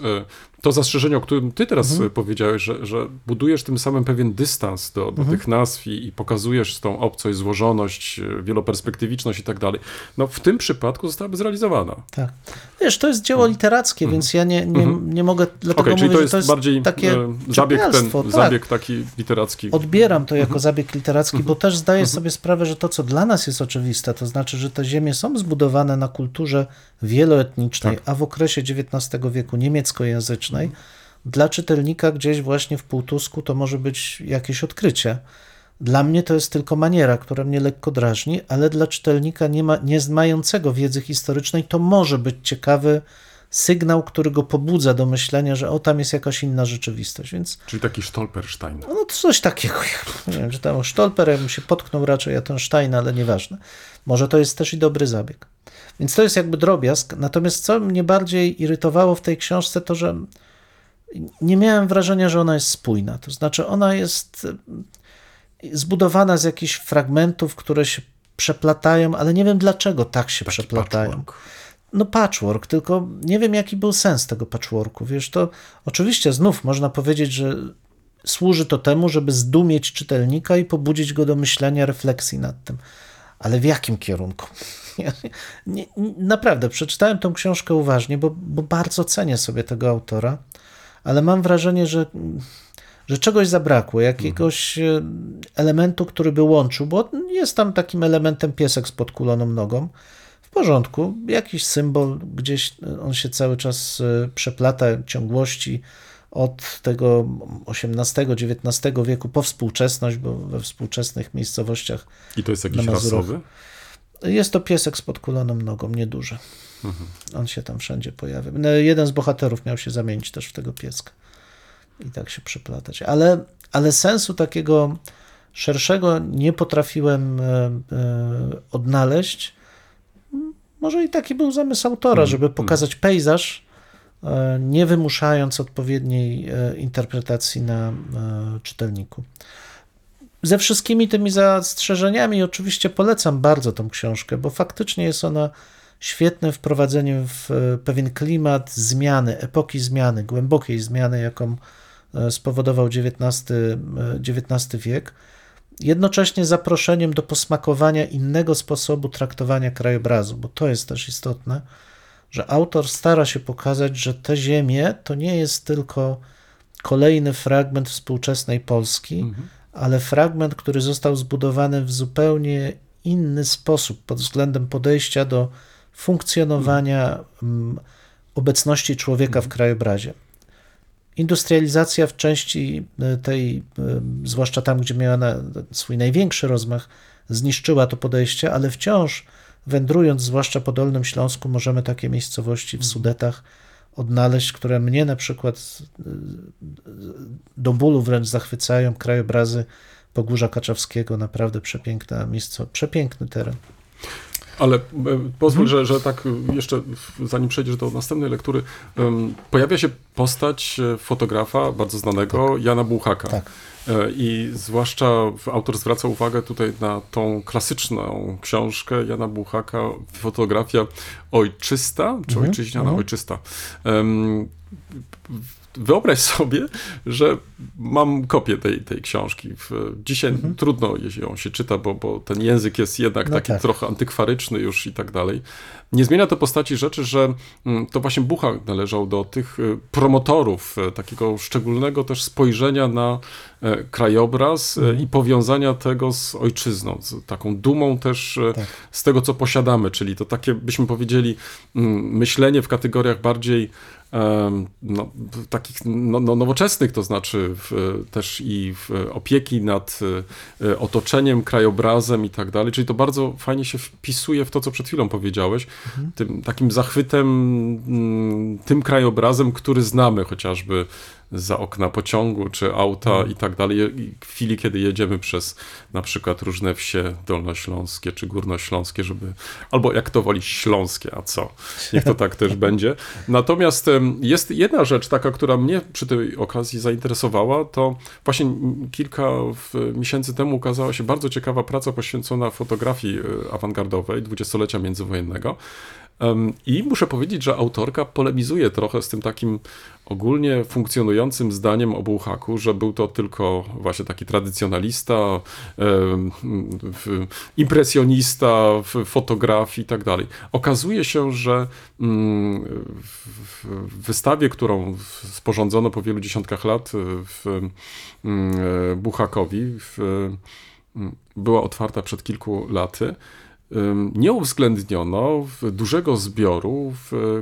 to zastrzeżenie, o którym ty teraz mhm. powiedziałeś, że, że budujesz tym samym pewien dystans do, do mhm. tych nazw i, i, pokazujesz tą obcość, złożoność, wieloperspektywiczność i tak dalej. No w tym przypadku zostałaby zrealizowana. Tak. Wiesz, to jest dzieło mhm. literackie, mhm. więc ja nie, nie, mhm. nie mogę, dlatego okay, czyli mówię, to jest, to jest bardziej takie e, zabieg, ten, tak. zabieg taki literacki. Odbieram to jako mhm. zabieg literacki, bo też zdaję sobie sprawę, że to, co dla nas jest oczywiste, to znaczy, że te ziemie są zbudowane na kulturze wieloetnicznej, tak. a w okresie XIX wieku niemieckojęzycznej, dla czytelnika gdzieś właśnie w półtusku to może być jakieś odkrycie. Dla mnie to jest tylko maniera, która mnie lekko drażni, ale dla czytelnika nie, ma, nie mającego wiedzy historycznej to może być ciekawy sygnał, który go pobudza do myślenia, że o, tam jest jakaś inna rzeczywistość, więc... Czyli taki Stolperstein. No coś takiego, nie wiem, czy tam Stolper, ja bym się potknął raczej, ja ten Stein, ale nieważne. Może to jest też i dobry zabieg. Więc to jest jakby drobiazg, natomiast co mnie bardziej irytowało w tej książce, to że nie miałem wrażenia, że ona jest spójna. To znaczy, ona jest zbudowana z jakichś fragmentów, które się przeplatają, ale nie wiem dlaczego tak się Taki przeplatają. Patchwork. No patchwork, tylko nie wiem jaki był sens tego patchworku. Wiesz, to oczywiście znów można powiedzieć, że służy to temu, żeby zdumieć czytelnika i pobudzić go do myślenia, refleksji nad tym. Ale w jakim kierunku? Nie, naprawdę, przeczytałem tę książkę uważnie, bo, bo bardzo cenię sobie tego autora, ale mam wrażenie, że że czegoś zabrakło, jakiegoś e, elementu, który by łączył, bo jest tam takim elementem piesek z podkuloną nogą. W porządku, jakiś symbol, gdzieś on się cały czas e, przeplata ciągłości od tego XVIII-XIX wieku po współczesność, bo we współczesnych miejscowościach. I to jest jakiś rasowy? Jest to piesek z podkuloną nogą, nieduży. Mhm. On się tam wszędzie pojawia. No, jeden z bohaterów miał się zamienić też w tego pieska i tak się przeplatać. Ale, ale sensu takiego szerszego nie potrafiłem e, e, odnaleźć. Może i taki był zamysł autora, mm, żeby pokazać pejzaż, e, nie wymuszając odpowiedniej interpretacji na czytelniku. Ze wszystkimi tymi zastrzeżeniami oczywiście polecam bardzo tą książkę, bo faktycznie jest ona świetnym wprowadzeniem w pewien klimat zmiany, epoki zmiany, głębokiej zmiany, jaką E, spowodował XIX, XIX e, wiek, jednocześnie zaproszeniem do posmakowania innego sposobu traktowania krajobrazu, bo to jest też istotne, że autor stara się pokazać, że te ziemie to nie jest tylko kolejny fragment współczesnej Polski, mhm. ale fragment, który został zbudowany w zupełnie inny sposób pod względem podejścia do funkcjonowania mhm. obecności człowieka w mhm. krajobrazie. Industrializacja w części e, tej, zwłaszcza tam, gdzie miała swój największy rozmach, zniszczyła to podejście, ale wciąż wędrując, zwłaszcza po Dolnym Śląsku, możemy takie miejscowości w mhm. Sudetach odnaleźć, które mnie na przykład e, do bólu wręcz zachwycają. Krajobrazy Pogórza Kaczawskiego, naprawdę przepiękna miejsce, przepiękny teren. Ale e, pozwól, że, że tak jeszcze, zanim przejdziesz do następnej lektury, pojawia się postać e, fotografa bardzo znanego, tak. Jana Bułhaka. Tak. E, I zwłaszcza autor zwraca uwagę tutaj na tą klasyczną książkę Jana Buchaka, fotografia ojczysta, czy mhm. ojczyźniana mhm. ojczysta. Um, wyobraź sobie, że mam kopię tej, tej książki. Dzisiaj mhm. trudno ją się czyta, bo, bo ten język jest jednak no taki tak. trochę antykwaryczny już i tak dalej. Nie zmienia to postaci rzeczy, że mm, to właśnie Bucha należał do tych y, promotorów y, takiego szczególnego też spojrzenia na e, krajobraz e, mhm. i powiązania tego z ojczyzną, z taką dumą też tak. z tego, co posiadamy, czyli to takie, byśmy powiedzieli, mm, myślenie w kategoriach bardziej no, takich no, no, nowoczesnych, to znaczy w, też i w opieki nad e, otoczeniem, krajobrazem i tak dalej. Czyli to bardzo fajnie się wpisuje w to, co przed chwilą powiedziałeś, mhm. tym takim zachwytem, mm, tym krajobrazem, który znamy chociażby za okna pociągu czy auta mhm. i tak dalej. W chwili, kiedy jedziemy przez na przykład różne wsie dolnośląskie czy górnośląskie, żeby, albo jak to woli śląskie, a co? Niech to tak też będzie. Natomiast jest jedna rzecz taka, która mnie przy tej okazji zainteresowała, to właśnie kilka miesięcy temu ukazała się bardzo ciekawa praca poświęcona fotografii e, awangardowej dwudziestolecia międzywojennego. I muszę powiedzieć, że autorka polemizuje trochę z tym takim ogólnie funkcjonującym zdaniem o Bułhaku, że był to tylko właśnie taki tradycjonalista, impresjonista, fotograf i tak dalej. Okazuje się, że mm, w wystawie, którą sporządzono po wielu dziesiątkach lat w mm, Buchakowi, była otwarta przed kilku laty, nie uwzględniono dużego zbioru,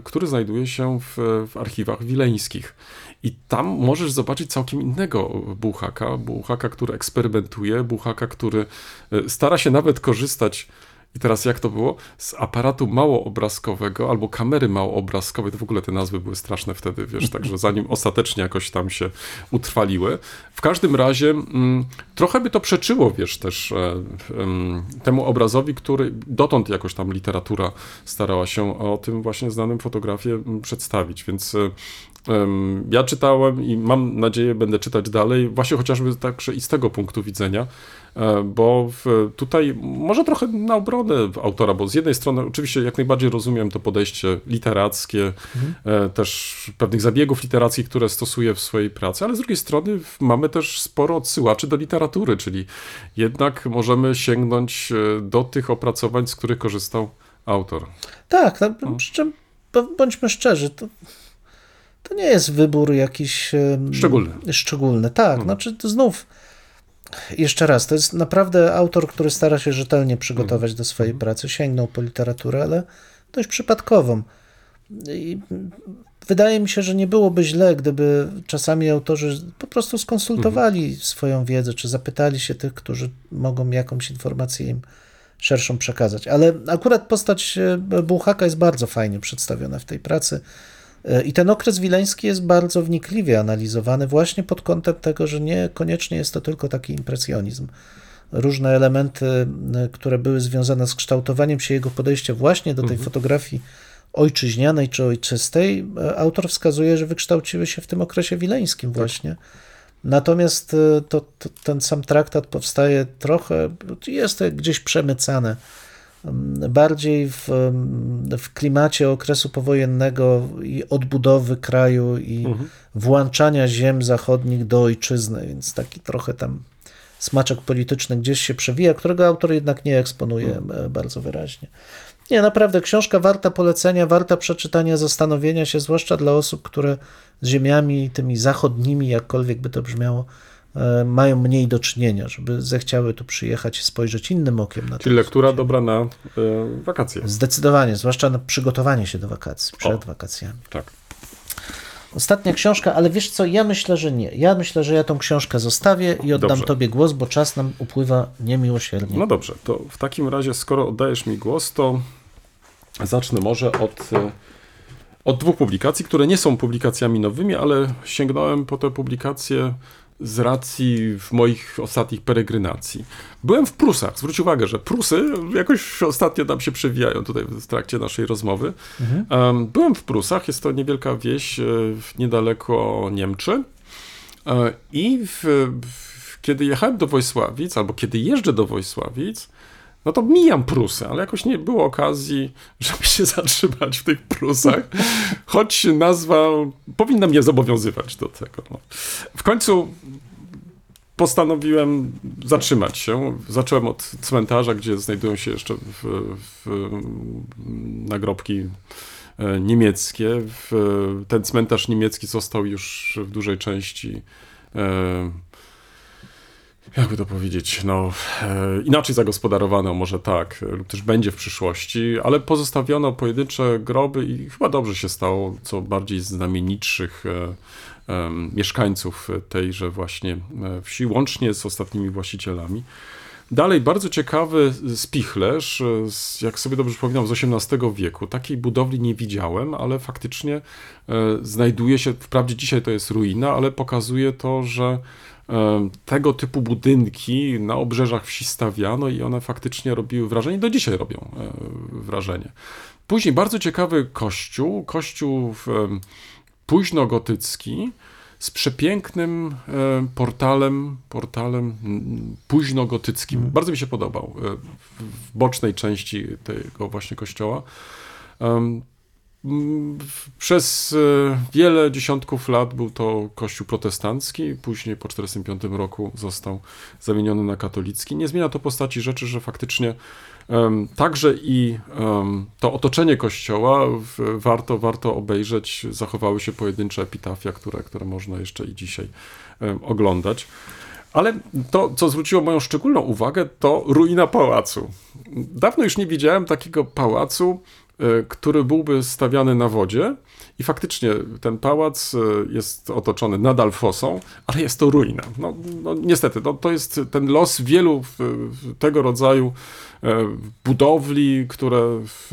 który znajduje się w, w archiwach wileńskich. I tam możesz zobaczyć całkiem innego Buchaka, Buchaka, który eksperymentuje, Buchaka, który e, stara się nawet korzystać I teraz jak to było? Z aparatu małoobrazkowego albo kamery małoobrazkowej, to w ogóle te nazwy były straszne wtedy, wiesz, także zanim ostatecznie jakoś tam się utrwaliły. W każdym razie mm, trochę by to przeczyło, wiesz, też e, temu obrazowi, który dotąd jakoś tam literatura starała się o tym właśnie znanym fotografie przedstawić, więc e, ja czytałem i mam nadzieję, będę czytać dalej, właśnie chociażby także i z tego punktu widzenia, e, bo tutaj może trochę na obronę autora, bo z jednej strony oczywiście jak najbardziej rozumiem to podejście literackie, mhm. też pewnych zabiegów literackich, które stosuje w swojej pracy, ale z drugiej strony mamy też sporo odsyłaczy do literatury, czyli jednak możemy sięgnąć e, do tych opracowań, z których korzystał autor. Tak, no, przy czym bądźmy szczerzy, to to nie jest wybór jakiś szczególny. Szczególny, tak. Hmm. Znaczy, znów, jeszcze raz, to jest naprawdę autor, który stara się rzetelnie przygotować do swojej hmm. pracy, sięgnął po literaturę, ale dość przypadkową. I wydaje mi się, że nie byłoby źle, gdyby czasami autorzy po prostu skonsultowali mhm. swoją wiedzę, czy zapytali się tych, którzy mogą jakąś informację im szerszą przekazać. Ale akurat postać e, Bułhaka jest bardzo fajnie przedstawiona w tej pracy. E, I ten okres wileński jest bardzo wnikliwie analizowany właśnie pod kątem tego, że niekoniecznie jest to tylko taki impresjonizm. Różne elementy, e, które były związane z kształtowaniem się jego podejścia właśnie do tej mhm. fotografii ojczyźnianej czy ojczystej, e, autor wskazuje, że wykształciły się w tym okresie wileńskim tak. właśnie. Natomiast to, to, ten sam traktat powstaje trochę, jest gdzieś przemycane bardziej w, w klimacie okresu powojennego i odbudowy kraju i mhm. włączania ziem zachodnich do ojczyzny, więc taki trochę tam smaczek polityczny gdzieś się przewija, którego autor jednak nie eksponuje mhm. bardzo wyraźnie. Nie, naprawdę książka warta polecenia, warta przeczytania, zastanowienia się, zwłaszcza dla osób, które z ziemiami tymi zachodnimi, jakkolwiek by to brzmiało, mają mniej do czynienia, żeby zechciały tu przyjechać i spojrzeć innym okiem na to. Czyli lektura dobra na y, wakacje. Zdecydowanie, zwłaszcza na przygotowanie się do wakacji, przed o, wakacjami. Tak. Ostatnia książka, ale wiesz co, ja myślę, że nie. Ja myślę, że ja tą książkę zostawię i oddam dobrze. tobie głos, bo czas nam upływa niemiłosiernie. No dobrze, to w takim razie, skoro oddajesz mi głos, to zacznę może od, e, od dwóch publikacji, które nie są publikacjami nowymi, ale sięgnąłem po te publikacje z racji w moich ostatnich peregrynacji. Byłem w Prusach. Zwróć uwagę, że Prusy jakoś ostatnio nam się przewijają tutaj w trakcie naszej rozmowy. Mhm. Byłem w Prusach, jest to niewielka wieś e, niedaleko Niemczy. E, I w, w, kiedy jechałem do Wojsławic, albo kiedy jeżdżę do Wojsławic, no to mijam Prusy, ale jakoś nie było okazji, żeby się zatrzymać w tych Prusach, choć nazwa powinna mnie zobowiązywać do tego. No. W końcu postanowiłem zatrzymać się. Zacząłem od cmentarza, gdzie znajdują się jeszcze w, w, nagrobki e, niemieckie. Ten cmentarz niemiecki został już w dużej części e, jakby to powiedzieć, no e, inaczej zagospodarowano może tak, lub też będzie w przyszłości, ale pozostawiono pojedyncze groby i chyba dobrze się stało, co bardziej znamienitszych e, e, mieszkańców tejże właśnie wsi, łącznie z ostatnimi właścicielami. Dalej, bardzo ciekawy spichlerz, jak sobie dobrze przypominam, z XVIII wieku. Takiej budowli nie widziałem, ale faktycznie znajduje się, wprawdzie dzisiaj to jest ruina, ale pokazuje to, że tego typu budynki na obrzeżach wsi stawiano i one faktycznie robiły wrażenie, do dzisiaj robią e, wrażenie. Później bardzo ciekawy kościół, kościół późnogotycki, z przepięknym portalem, portalem późnogotyckim. Mm. Bardzo mi się podobał e, w bocznej części tego właśnie kościoła. Przez e, wiele dziesiątków lat był to kościół protestancki, później po 1945 roku został zamieniony na katolicki. Nie zmienia to postaci rzeczy, że faktycznie także i to otoczenie kościoła warto, warto obejrzeć. Zachowały się pojedyncze epitafia, które, które można jeszcze i dzisiaj oglądać. Ale to, co zwróciło moją szczególną uwagę, to ruina pałacu. Dawno już nie widziałem takiego pałacu, który byłby stawiany na wodzie. I faktycznie ten pałac jest otoczony nadal fosą, ale jest to ruina. No, no niestety, no, to jest ten los wielu tego rodzaju budowli, które w,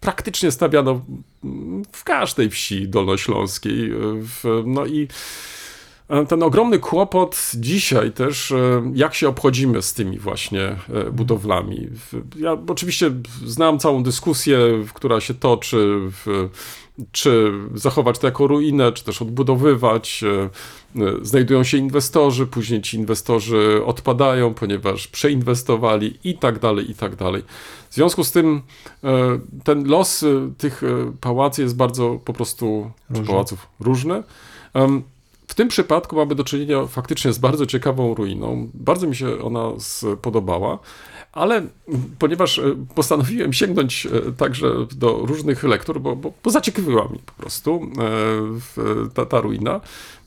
praktycznie stawiano w każdej wsi dolnośląskiej. No i E, ten ogromny kłopot dzisiaj też, e, jak się obchodzimy z tymi właśnie e, budowlami. Ja oczywiście znam całą dyskusję, która się toczy, czy zachować to jako ruinę, czy też odbudowywać. Znajdują się inwestorzy, później ci inwestorzy odpadają, ponieważ przeinwestowali i tak dalej, i tak dalej. W związku z tym ten los tych pałacy jest bardzo po prostu, różny. pałaców różny. W tym przypadku mamy do czynienia faktycznie z bardzo ciekawą ruiną. Bardzo mi się ona spodobała, ale ponieważ e, postanowiłem sięgnąć e, także do różnych lektur, bo, bo, bo zaciekawiła mnie po prostu e, ta, ta ruina,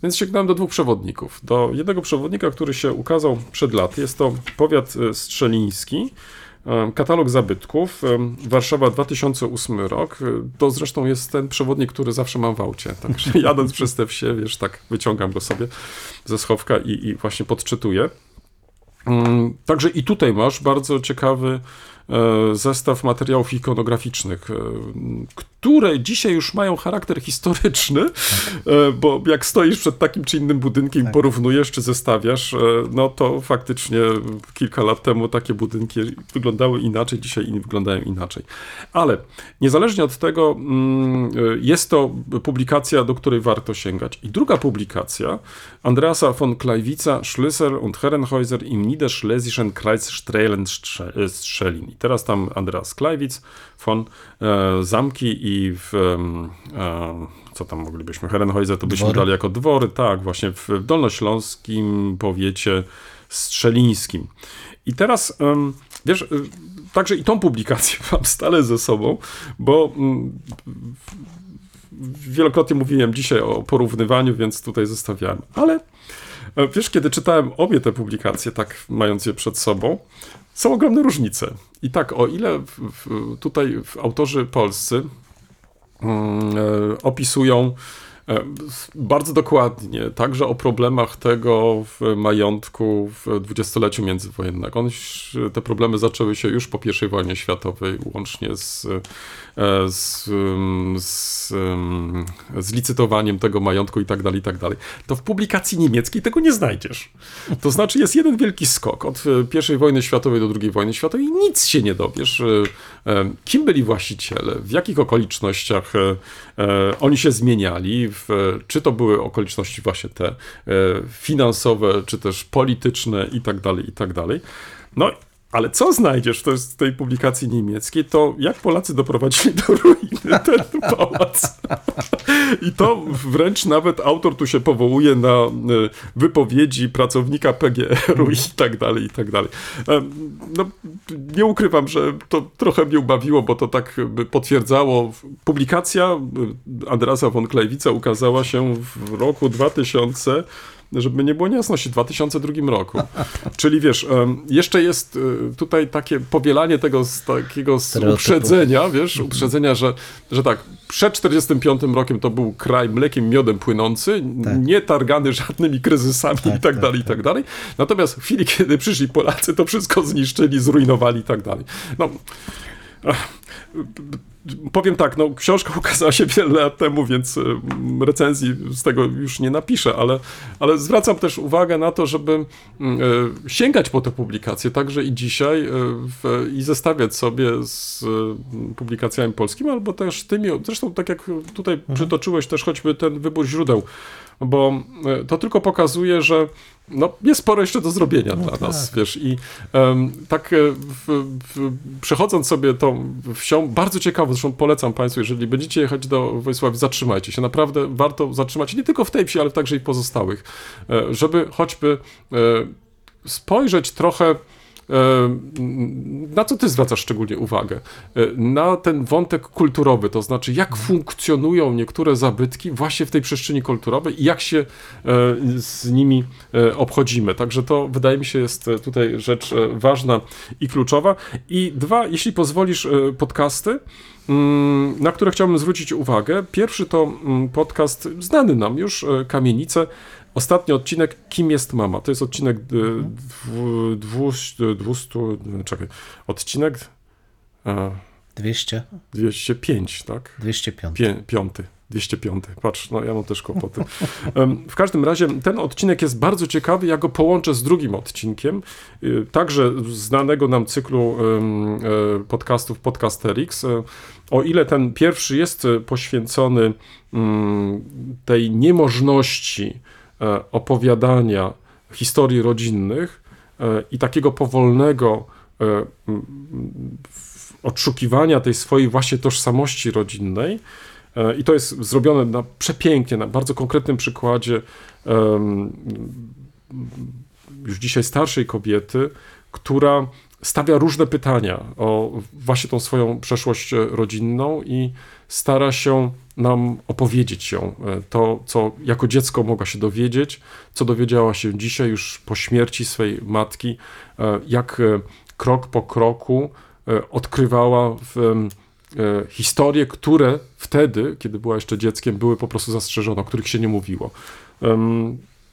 więc sięgnąłem do dwóch przewodników. Do jednego przewodnika, który się ukazał przed laty, jest to powiat strzeliński, Katalog zabytków, Warszawa 2008 rok. To zresztą jest ten przewodnik, który zawsze mam w aucie. Także jadąc przez te wsie, wiesz, tak wyciągam go sobie ze schowka i, i właśnie podczytuję. Także i tutaj masz bardzo ciekawy E, zestaw materiałów ikonograficznych, e, które dzisiaj już mają charakter historyczny, tak. bo jak stoisz przed takim czy innym budynkiem tak. porównujesz czy zestawiasz, no to faktycznie kilka lat temu takie budynki wyglądały inaczej, dzisiaj wyglądają inaczej. Ale niezależnie od tego mm, jest to publikacja, do której warto sięgać. I druga publikacja Andreasa von Klajwica, Schlüssel und Herrenhäuser im Niederschlesischen Kreis Strelin teraz tam Andreas Klajwic von e, Zamki i w e, co tam moglibyśmy, Herrenhäuser to byśmy dwory. dali jako dwory, tak, właśnie w dolnośląskim powiecie strzelińskim. I teraz, wiesz, e, także i tą publikację mam stale ze sobą, bo mm, wielokrotnie mówiłem dzisiaj o porównywaniu, więc tutaj zostawiałem. Ale e, wiesz, kiedy czytałem obie te publikacje, tak mając je przed sobą, są ogromne różnice. I tak, o ile w, w, tutaj autorzy polscy opisują E, bardzo dokładnie, także o problemach tego w majątku w dwudziestoleciu międzywojennego. Te problemy zaczęły się już po I wojnie światowej, łącznie z, e, z, z, z licytowaniem tego majątku i tak dalej, i tak dalej. To w publikacji niemieckiej tego nie znajdziesz. To znaczy jest jeden wielki skok od I wojny światowej do II wojny światowej i nic się nie dowiesz. E, kim byli właściciele, w jakich okolicznościach oni się zmieniali, w, czy to były okoliczności właśnie te e, finansowe, czy też polityczne i tak dalej, i tak dalej. No ale co znajdziesz to w tej publikacji niemieckiej, to jak Polacy doprowadzili do ruiny ten pałac. I to wręcz nawet autor tu się powołuje na e, wypowiedzi pracownika PGR-u i tak dalej, i tak dalej. No, nie ukrywam, że to trochę mnie ubawiło, bo to tak potwierdzało. Publikacja Andrasa von Klejwica ukazała się w roku 2000 żeby nie było niejasności, w 2002 roku. Czyli wiesz, jeszcze jest y, tutaj takie powielanie tego z takiego z uprzedzenia, wiesz, uprzedzenia, że, że tak, przed 45 rokiem to był kraj mlekiem, miodem płynący, tak. nie targany żadnymi kryzysami tak, i tak, tak dalej, tak. i tak dalej. Natomiast w chwili, kiedy przyszli Polacy, to wszystko zniszczyli, zrujnowali i tak dalej. No, powiem tak, no, książka ukazała się wiele lat temu, więc recenzji z tego już nie napiszę, ale, ale zwracam też uwagę na to, żeby e, sięgać po te publikacje, także i dzisiaj e, w, i zestawiać sobie z publikacjami polskimi, albo też tymi, zresztą tak jak tutaj mhm. przytoczyłeś też choćby ten wybór źródeł, bo to tylko pokazuje, że no, jest sporo jeszcze do zrobienia no dla tak. nas, wiesz, i um, tak e, w, w, przechodząc sobie tą wsią, bardzo ciekawo, zresztą polecam Państwu, jeżeli będziecie jechać do Wojsławi, zatrzymajcie się, naprawdę warto zatrzymać się nie tylko w tej wsi, ale także i pozostałych, e, żeby choćby spojrzeć trochę na co ty zwracasz szczególnie uwagę? Na ten wątek kulturowy, to znaczy jak funkcjonują niektóre zabytki właśnie w tej przestrzeni kulturowej i jak się z nimi obchodzimy. Także to wydaje mi się jest tutaj rzecz ważna i kluczowa. I dwa, jeśli pozwolisz, podcasty. Mm, na które chciałbym zwrócić uwagę. Pierwszy to mm, podcast znany nam już, e, Kamienice. Ostatni odcinek Kim jest mama? To jest odcinek 200, e, 200 e, czekaj, odcinek 200? 205, tak? 205. Pię, piąty. 205. Patrz, no ja mam też kłopoty. W każdym razie ten odcinek jest bardzo ciekawy. Ja go połączę z drugim odcinkiem, także znanego nam cyklu e, podcastów Podcasterix. E, o ile ten pierwszy jest poświęcony mm, tej niemożności e, opowiadania historii rodzinnych i takiego powolnego odszukiwania tej swojej właśnie tożsamości rodzinnej, E, I to jest zrobione na przepięknie, na bardzo konkretnym przykładzie już dzisiaj starszej kobiety, która stawia różne pytania o właśnie tą swoją przeszłość rodzinną i stara się nam opowiedzieć ją. E, to, co jako dziecko mogła się dowiedzieć, co dowiedziała się dzisiaj już po śmierci swej matki, e, jak krok po kroku odkrywała w E, historie, które wtedy, kiedy była jeszcze dzieckiem, były po prostu zastrzeżone, o których się nie mówiło.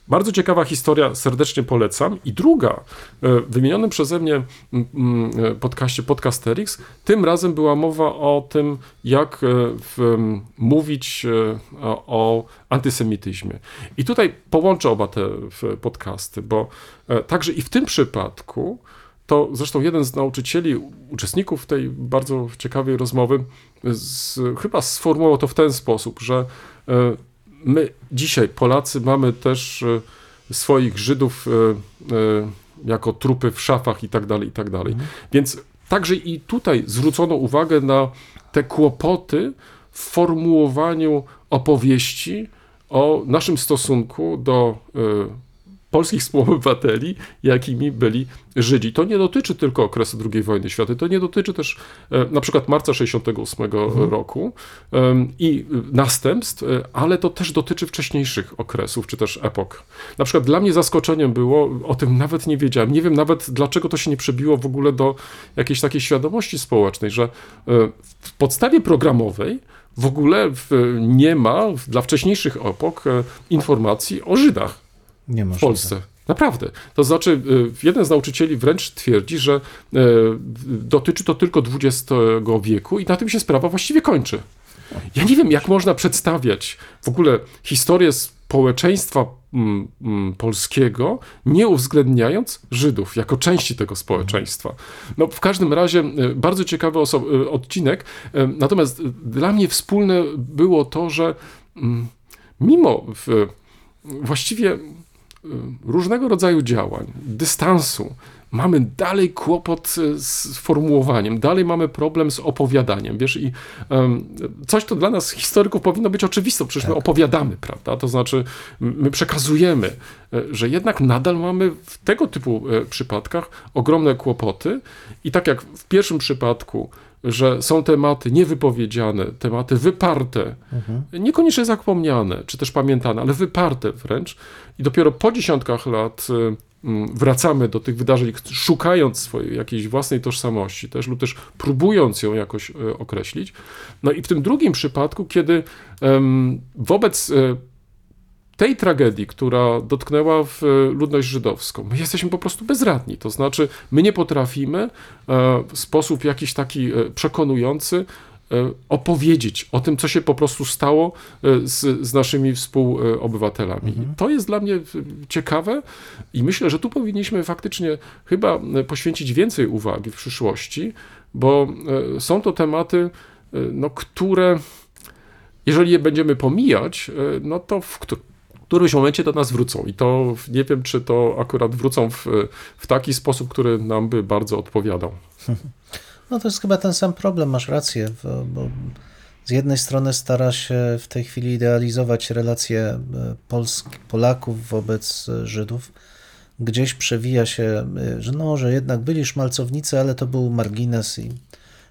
Bardzo ciekawa historia, serdecznie polecam. I druga, e, wymienionym przeze mnie e, podcaście Podcasterix, tym razem była mowa o tym, jak w, mówić o antysemityzmie. I tutaj połączę oba te podcasty, bo także i w tym przypadku to zresztą jeden z nauczycieli, uczestników tej bardzo ciekawej rozmowy, z, chyba sformułował to w ten sposób, że e, my dzisiaj, Polacy, mamy też e, swoich Żydów e, jako trupy w szafach i tak dalej, i tak dalej. Mhm. Więc także i tutaj zwrócono uwagę na te kłopoty w formułowaniu opowieści o naszym stosunku do polskich współobywateli, jakimi byli Żydzi. To nie dotyczy tylko okresu II wojny światowej, to nie dotyczy też e, na przykład marca 68 mhm. roku i następstw, e, ale to też dotyczy wcześniejszych okresów, czy też epok. Na przykład dla mnie zaskoczeniem było, o tym nawet nie wiedziałem, nie wiem nawet dlaczego to się nie przebiło w ogóle do jakiejś takiej świadomości społecznej, że e, w podstawie programowej w ogóle nie ma dla wcześniejszych epok informacji o Żydach w Polsce. Naprawdę. To znaczy, y, jeden z nauczycieli wręcz twierdzi, że y, dotyczy to tylko XX wieku i na tym się sprawa właściwie kończy. Ja nie wiem, jak można przedstawiać w ogóle historię społeczeństwa mm, mm, polskiego, nie uwzględniając Żydów jako części tego społeczeństwa. No, w każdym razie y, bardzo ciekawy odcinek. Natomiast dla mnie wspólne było to, że mm, mimo właściwie Y, różnego rodzaju działań, dystansu, mamy dalej kłopot z formułowaniem, dalej mamy problem z opowiadaniem, wiesz, i um, coś to dla nas, historyków, powinno być oczywiste, przecież tak. my opowiadamy, prawda, to znaczy my przekazujemy, e, że jednak nadal mamy w tego typu przypadkach ogromne kłopoty i tak jak w pierwszym przypadku że są tematy niewypowiedziane, tematy wyparte, mhm. niekoniecznie zapomniane, czy też pamiętane, ale wyparte wręcz. I dopiero po dziesiątkach lat y, mm, wracamy do tych wydarzeń, szukając swojej jakiejś własnej tożsamości też, lub też próbując ją jakoś y, określić. No i w tym drugim przypadku, kiedy wobec y, tej tragedii, która dotknęła w e, ludność żydowską, my jesteśmy po prostu bezradni. To znaczy, my nie potrafimy e, w sposób jakiś taki e, przekonujący opowiedzieć o tym, co się po prostu stało z, z naszymi współobywatelami. Mhm. To jest dla mnie ciekawe i myślę, że tu powinniśmy faktycznie chyba poświęcić więcej uwagi w przyszłości, bo są to tematy, no, które jeżeli je będziemy pomijać, no to w, którymś momencie do nas wrócą. I to nie wiem, czy to akurat wrócą w, w taki sposób, który nam by bardzo odpowiadał. No to jest chyba ten sam problem, masz rację, bo z jednej strony stara się w tej chwili idealizować relacje e, Polsk, Polaków wobec Żydów, gdzieś przewija się, y, że no, że jednak byli szmalcownicy, ale to był margines i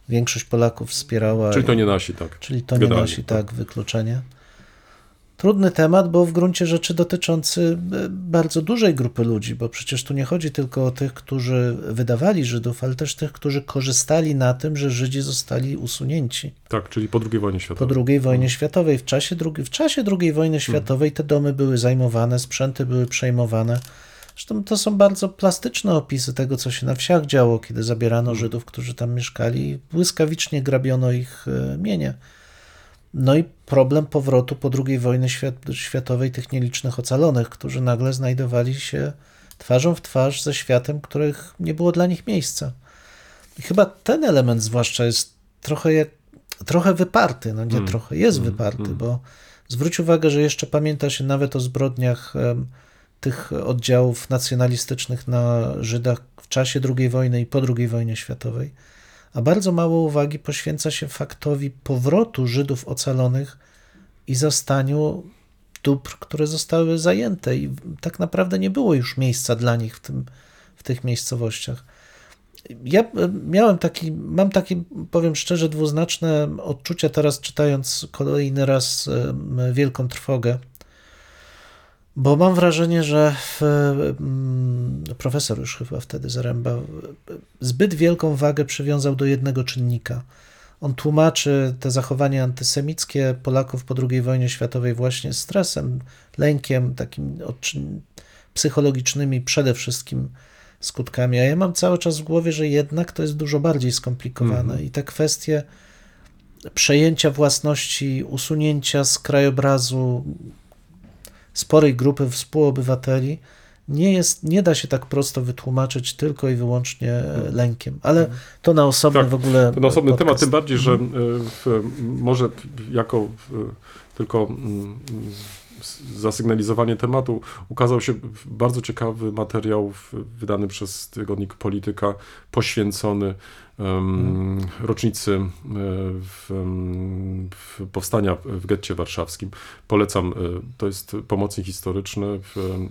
większość Polaków wspierała. Czyli to nie nasi, tak. Czyli to nie nasi, tak, wykluczenie. Trudny temat, bo w gruncie rzeczy dotyczący e, bardzo dużej grupy ludzi, bo przecież tu nie chodzi tylko o tych, którzy wydawali Żydów, ale też tych, którzy korzystali na tym, że Żydzi zostali usunięci. Tak, czyli po II wojnie światowej. Po II wojnie światowej. W czasie, drugi, w czasie II wojny światowej te domy były zajmowane, sprzęty były przejmowane. Zresztą to są bardzo plastyczne opisy tego, co się na wsiach działo, kiedy zabierano Żydów, którzy tam mieszkali i błyskawicznie grabiono ich e, mienie. No i problem powrotu po II wojnie światowej tych nielicznych ocalonych, którzy nagle znajdowali się twarzą w twarz ze światem, których nie było dla nich miejsca. I chyba ten element zwłaszcza jest trochę, jak, trochę wyparty, no nie hmm. trochę, jest hmm. wyparty, hmm. bo zwróć uwagę, że jeszcze pamięta się nawet o zbrodniach um, tych oddziałów nacjonalistycznych na Żydach w czasie II wojny i po II wojnie światowej a bardzo mało uwagi poświęca się faktowi powrotu Żydów ocalonych i zastaniu dóbr, które zostały zajęte, i tak naprawdę nie było już miejsca dla nich w, tym, w tych miejscowościach. Ja miałem taki, mam takie, powiem szczerze, dwuznaczne odczucia teraz, czytając kolejny raz Wielką Trwogę bo mam wrażenie, że mm, profesor już chyba wtedy Zaręba zbyt wielką wagę przywiązał do jednego czynnika. On tłumaczy te zachowania antysemickie Polaków po II wojnie światowej właśnie stresem, lękiem, takim psychologicznymi przede wszystkim skutkami. A ja mam cały czas w głowie, że jednak to jest dużo bardziej skomplikowane mm. i te kwestie przejęcia własności, usunięcia z krajobrazu sporej grupy współobywateli nie, jest, nie da się tak prosto wytłumaczyć tylko i wyłącznie hmm. lękiem, ale hmm. to na osobny tak, w ogóle. To na osobny podcast. temat, tym bardziej, że hmm. w, może jako w, tylko mm, zasygnalizowanie tematu ukazał się bardzo ciekawy materiał wydany przez tygodnik Polityka poświęcony um, rocznicy e, w, w powstania w getcie warszawskim. Polecam, e, to jest pomocnik historyczny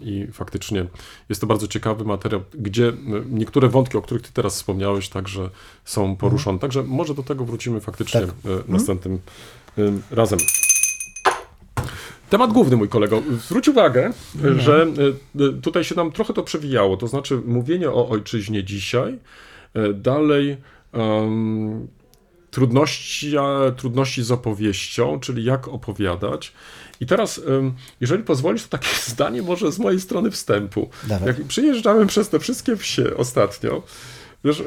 i faktycznie jest to bardzo ciekawy materiał, gdzie e, niektóre wątki, o których ty teraz wspomniałeś, także są poruszone. Także może do tego wrócimy faktycznie tak. następnym razem. Temat główny, mój kolego. Zwróć uwagę, mhm. że tutaj się nam trochę to przewijało. To znaczy, mówienie o ojczyźnie dzisiaj dalej um, trudności, trudności z opowieścią, czyli jak opowiadać. I teraz, jeżeli pozwolisz, to takie zdanie może z mojej strony wstępu. Dawaj. Jak przyjeżdżałem przez te wszystkie wsie ostatnio, Wiesz,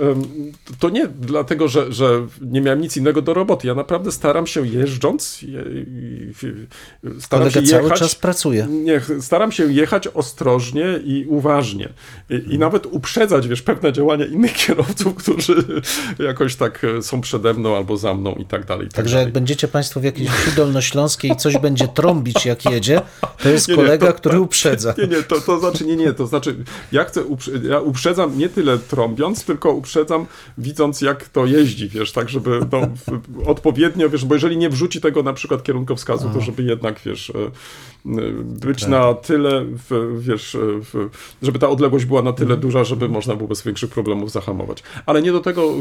to nie dlatego, że, że nie miałem nic innego do roboty. Ja naprawdę staram się jeżdżąc. Staram Kolega się jechać, cały czas pracuje. Nie, staram się jechać ostrożnie i uważnie. I, i hmm. nawet uprzedzać, wiesz, pewne działania innych kierowców, którzy jakoś tak e, są przede mną albo za mną i tak dalej. I tak Także dalej. jak będziecie Państwo w jakiejś dolnośląskiej i coś będzie trąbić, jak jedzie, to jest nie, kolega, nie, to, który uprzedza. Nie, nie, to, to znaczy, nie, nie, to znaczy, ja chcę, ja uprzedzam nie tyle trąbiąc, tylko tylko uprzedzam, widząc jak to jeździ, wiesz, tak, żeby no, odpowiednio, wiesz, bo jeżeli nie wrzuci tego na przykład kierunkowskazu, to żeby jednak, wiesz, e, być tak. na tyle, wiesz, żeby ta odległość była na tyle mhm. duża, żeby można było bez większych problemów zahamować. Ale nie do tego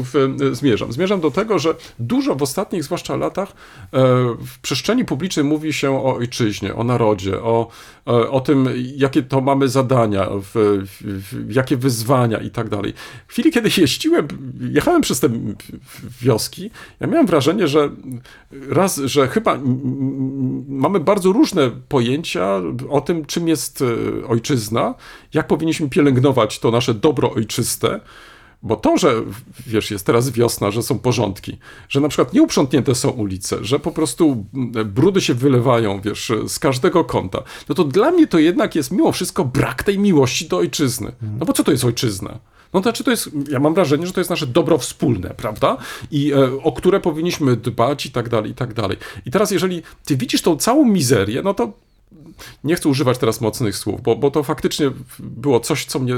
zmierzam. Zmierzam do tego, że dużo w ostatnich, zwłaszcza latach, e, w przestrzeni publicznej mówi się o ojczyźnie, o narodzie, o, e, o tym, jakie to mamy zadania, w, w, jakie wyzwania i tak dalej. W chwili, kiedy jeździłem, jechałem przez te wioski, ja miałem wrażenie, że raz, że chyba mamy bardzo różne pojęcia o tym, czym jest e, ojczyzna, jak powinniśmy pielęgnować to nasze dobro ojczyste, bo to, że wiesz, jest teraz wiosna, że są porządki, że na przykład nieuprzątnięte są ulice, że po prostu brudy się wylewają, wiesz, z każdego kąta, no to dla mnie to jednak jest mimo wszystko brak tej miłości do ojczyzny. No bo co to jest ojczyzna? No to znaczy to jest, ja mam wrażenie, że to jest nasze dobro wspólne, prawda? I e, o które powinniśmy dbać i tak dalej, i tak dalej. I teraz jeżeli ty widzisz tą całą mizerię, no to nie chcę używać teraz mocnych słów, bo, bo to faktycznie było coś, co mnie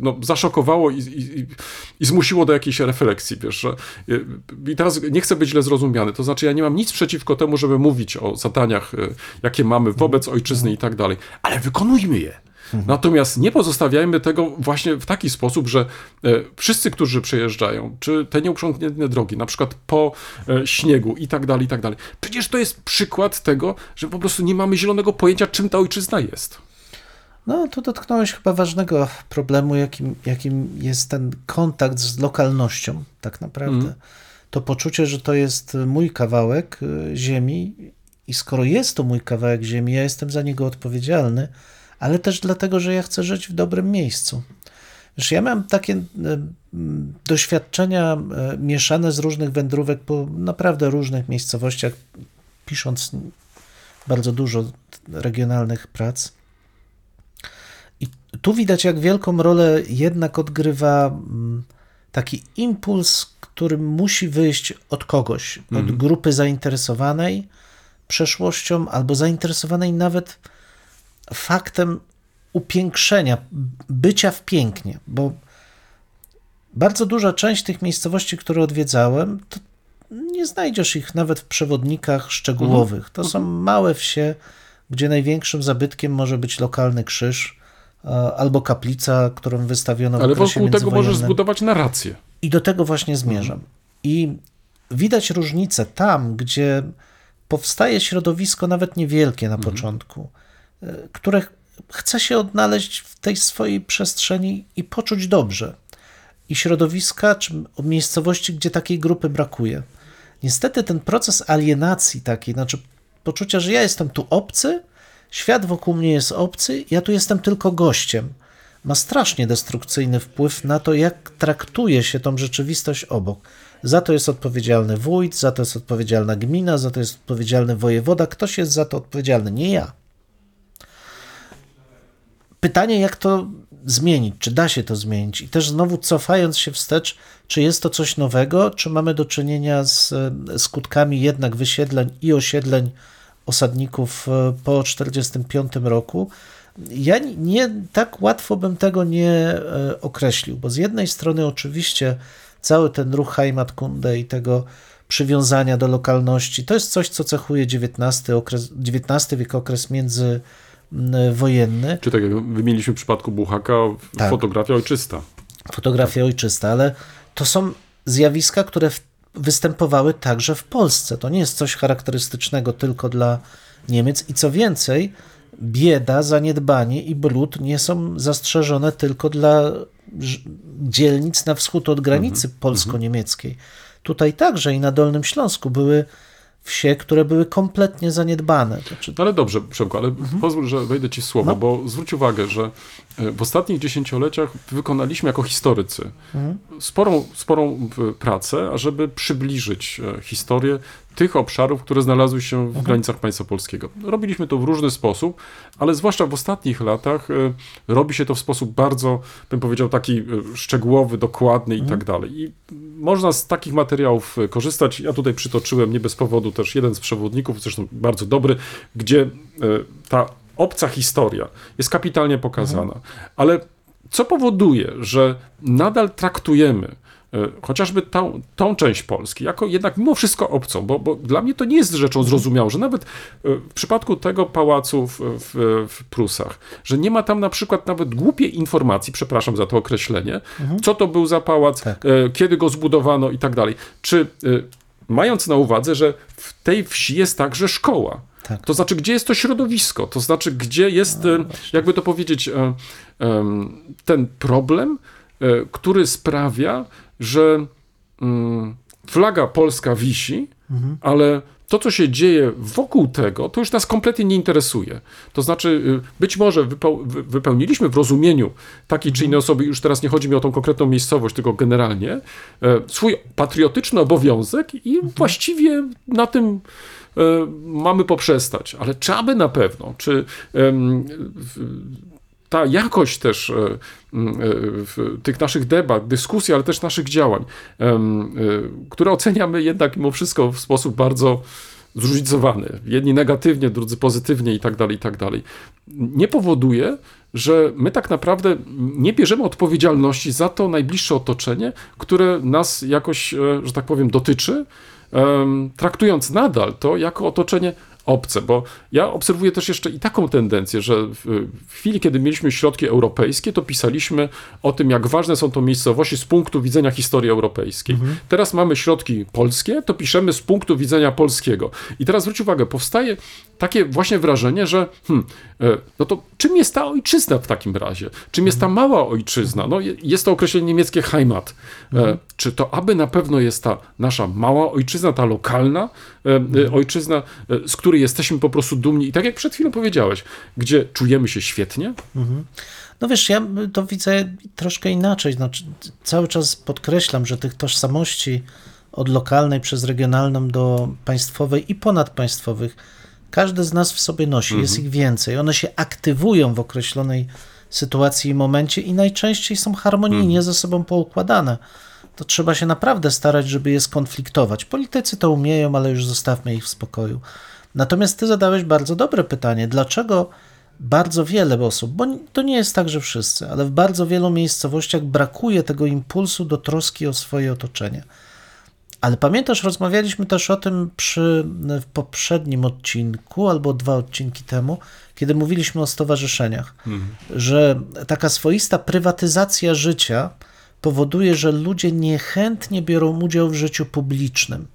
no, zaszokowało i, i, i, zmusiło do jakiejś refleksji, wiesz, że i teraz nie chcę być źle zrozumiany, to znaczy ja nie mam nic przeciwko temu, żeby mówić o zadaniach, e, jakie mamy wobec ojczyzny i tak dalej, ale wykonujmy je. Mhm. Natomiast nie pozostawiajmy tego właśnie w taki sposób, że e, wszyscy, którzy przejeżdżają, czy te nieuprzątnięte drogi, na przykład po e, śniegu i tak dalej, i tak dalej. Przecież to jest przykład tego, że po prostu nie mamy zielonego pojęcia, czym ta ojczyzna jest. No, tu dotknąłeś chyba ważnego problemu, jakim, jakim jest ten kontakt z lokalnością, tak naprawdę. Mm. To poczucie, że to jest mój kawałek y, ziemi i skoro jest to mój kawałek ziemi, ja jestem za niego odpowiedzialny, ale też dlatego, że ja chcę żyć w dobrym miejscu. Wiesz, ja mam takie y, doświadczenia y, mieszane z różnych wędrówek po naprawdę różnych miejscowościach, pisząc bardzo dużo regionalnych prac. I tu widać, jak wielką rolę jednak odgrywa taki impuls, który musi wyjść od kogoś, od mhm. grupy zainteresowanej przeszłością albo zainteresowanej nawet faktem upiększenia, bycia w pięknie, bo bardzo duża część tych miejscowości, które odwiedzałem, to nie znajdziesz ich nawet w przewodnikach szczegółowych. To są mhm. małe wsie, gdzie największym zabytkiem może być lokalny krzyż albo kaplica, którą wystawiono Ale w wokół tego możesz zbudować narrację. I do tego właśnie zmierzam. I widać różnicę tam, gdzie powstaje środowisko nawet niewielkie na mhm. początku, e, które chce się odnaleźć w tej swojej przestrzeni i poczuć dobrze. I środowiska czy miejscowości, gdzie takiej grupy brakuje. Niestety ten proces alienacji takiej, znaczy poczucia, że ja jestem tu obcy, świat wokół mnie jest obcy, ja tu jestem tylko gościem, ma strasznie destrukcyjny wpływ na to, jak traktuje się tą rzeczywistość obok. Za to jest odpowiedzialny wójt, za to jest odpowiedzialna gmina, za to jest odpowiedzialny wojewoda. Ktoś jest za to odpowiedzialny, nie ja. Pytanie, jak to zmienić, czy da się to zmienić? I też znowu cofając się wstecz, czy jest to coś nowego, czy mamy do czynienia z skutkami jednak wysiedleń i osiedleń osadników e, po 1945 roku. Ja nie tak łatwo bym tego nie e, określił, bo z jednej strony oczywiście cały ten ruch Heimatkunde i tego przywiązania do lokalności, to jest coś, co cechuje XIX, okres, XIX wiek, okres międzywojenny. Czy tak jak wymieniliśmy w przypadku Buchaka, tak. fotografia ojczysta. Fotografia ojczysta, ale to są zjawiska, które w występowały także w Polsce. To nie jest coś charakterystycznego tylko dla Niemiec i co więcej, bieda, zaniedbanie i brud nie są zastrzeżone tylko dla dzielnic na wschód od granicy mhm. polsko-niemieckiej. Tutaj także i na Dolnym Śląsku były wsie, które były kompletnie zaniedbane. Znaczy... No ale dobrze, Przemku, ale mhm. pozwól, że wejdę ci słowo, no. bo zwróć uwagę, że e, w ostatnich dziesięcioleciach wykonaliśmy jako historycy mhm. sporą, sporą pracę, ażeby przybliżyć e, historię tych obszarów, które znalazły się w mhm. granicach państwa polskiego. Robiliśmy to w różny sposób, ale zwłaszcza w ostatnich latach y, robi się to w sposób bardzo, bym powiedział, taki y, szczegółowy, dokładny i mhm. tak dalej. I można z takich materiałów y, korzystać. Ja tutaj przytoczyłem nie bez powodu też jeden z przewodników, zresztą bardzo dobry, gdzie ta obca historia jest kapitalnie pokazana. Mhm. Ale co powoduje, że nadal traktujemy E, chociażby tą, tą część Polski, jako jednak mimo wszystko obcą, bo, bo dla mnie to nie jest rzeczą zrozumiałą, że nawet e, w przypadku tego pałacu w, w, w Prusach, że nie ma tam na przykład nawet głupiej informacji, przepraszam za to określenie, mhm. co to był za pałac, tak. E, kiedy go zbudowano i tak dalej. Czy mając na uwadze, że w tej wsi jest także szkoła, tak. To znaczy, gdzie jest to środowisko? To znaczy, gdzie jest, no, jakby to powiedzieć, ten problem, który sprawia, że mm, flaga polska wisi, mhm. ale to, co się dzieje wokół tego, to już nas kompletnie nie interesuje. To znaczy, y, być może wypełniliśmy w rozumieniu takiej czy innej mhm. osoby, już teraz nie chodzi mi o tą konkretną miejscowość, tylko generalnie, e, swój patriotyczny obowiązek i mhm. właściwie na tym e, mamy poprzestać. Ale czy aby na pewno, czy ta jakość też e, tych naszych debat, dyskusji, ale też naszych działań, e, które oceniamy jednak mimo wszystko w sposób bardzo zróżnicowany. Jedni negatywnie, drudzy pozytywnie i tak dalej, i tak dalej. Nie powoduje, że my tak naprawdę nie bierzemy odpowiedzialności za to najbliższe otoczenie, które nas jakoś, e, że tak powiem, dotyczy, traktując nadal to jako otoczenie obce, bo ja obserwuję też jeszcze i taką tendencję, że w, chwili, kiedy mieliśmy środki europejskie, to pisaliśmy o tym, jak ważne są to miejscowości z punktu widzenia historii europejskiej. Mhm. Teraz mamy środki polskie, to piszemy z punktu widzenia polskiego. I teraz zwróć uwagę, powstaje takie właśnie wrażenie, że hmm, e, no to czym jest ta ojczyzna w takim razie? Czym jest ta mała ojczyzna? No, jest to określenie niemieckie Heimat. Mhm. Czy to aby na pewno jest ta nasza mała ojczyzna, ta lokalna e, mhm. Ojczyzna, z której jesteśmy po prostu dumni i tak jak przed chwilą powiedziałeś, gdzie czujemy się świetnie? Mhm. No wiesz, ja to widzę troszkę inaczej. Znaczy, cały czas podkreślam, że tych tożsamości od lokalnej przez regionalną do państwowej i ponadpaństwowych każdy z nas w sobie nosi, mhm. jest ich więcej. One się aktywują w określonej sytuacji i momencie i najczęściej są harmonijnie mhm. ze sobą poukładane. To trzeba się naprawdę starać, żeby je skonfliktować. Politycy to umieją, ale już zostawmy ich w spokoju. Natomiast ty zadałeś bardzo dobre pytanie, dlaczego bardzo wiele osób, bo to nie jest tak, że wszyscy, ale w bardzo wielu miejscowościach brakuje tego impulsu do troski o swoje otoczenie. Ale pamiętasz, rozmawialiśmy też o tym przy, w poprzednim odcinku albo dwa odcinki temu, kiedy mówiliśmy o stowarzyszeniach, mhm. że taka swoista prywatyzacja życia powoduje, że ludzie niechętnie biorą udział w życiu publicznym.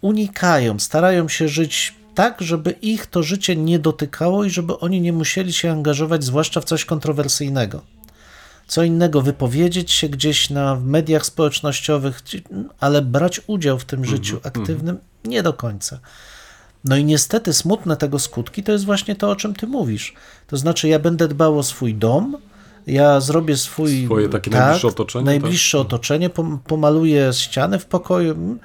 Unikają, starają się żyć tak, żeby ich to życie nie dotykało i żeby oni nie musieli się angażować, zwłaszcza w coś kontrowersyjnego. Co innego wypowiedzieć się gdzieś na mediach społecznościowych, ale brać udział w tym mhm, życiu mhm. aktywnym nie do końca. No i niestety smutne tego skutki to jest właśnie to, o czym ty mówisz. To znaczy, ja będę dbał o swój dom, ja zrobię swój. Swoje takie tak, najbliższe otoczenie. Najbliższe tak? otoczenie, pomaluję ściany w pokoju,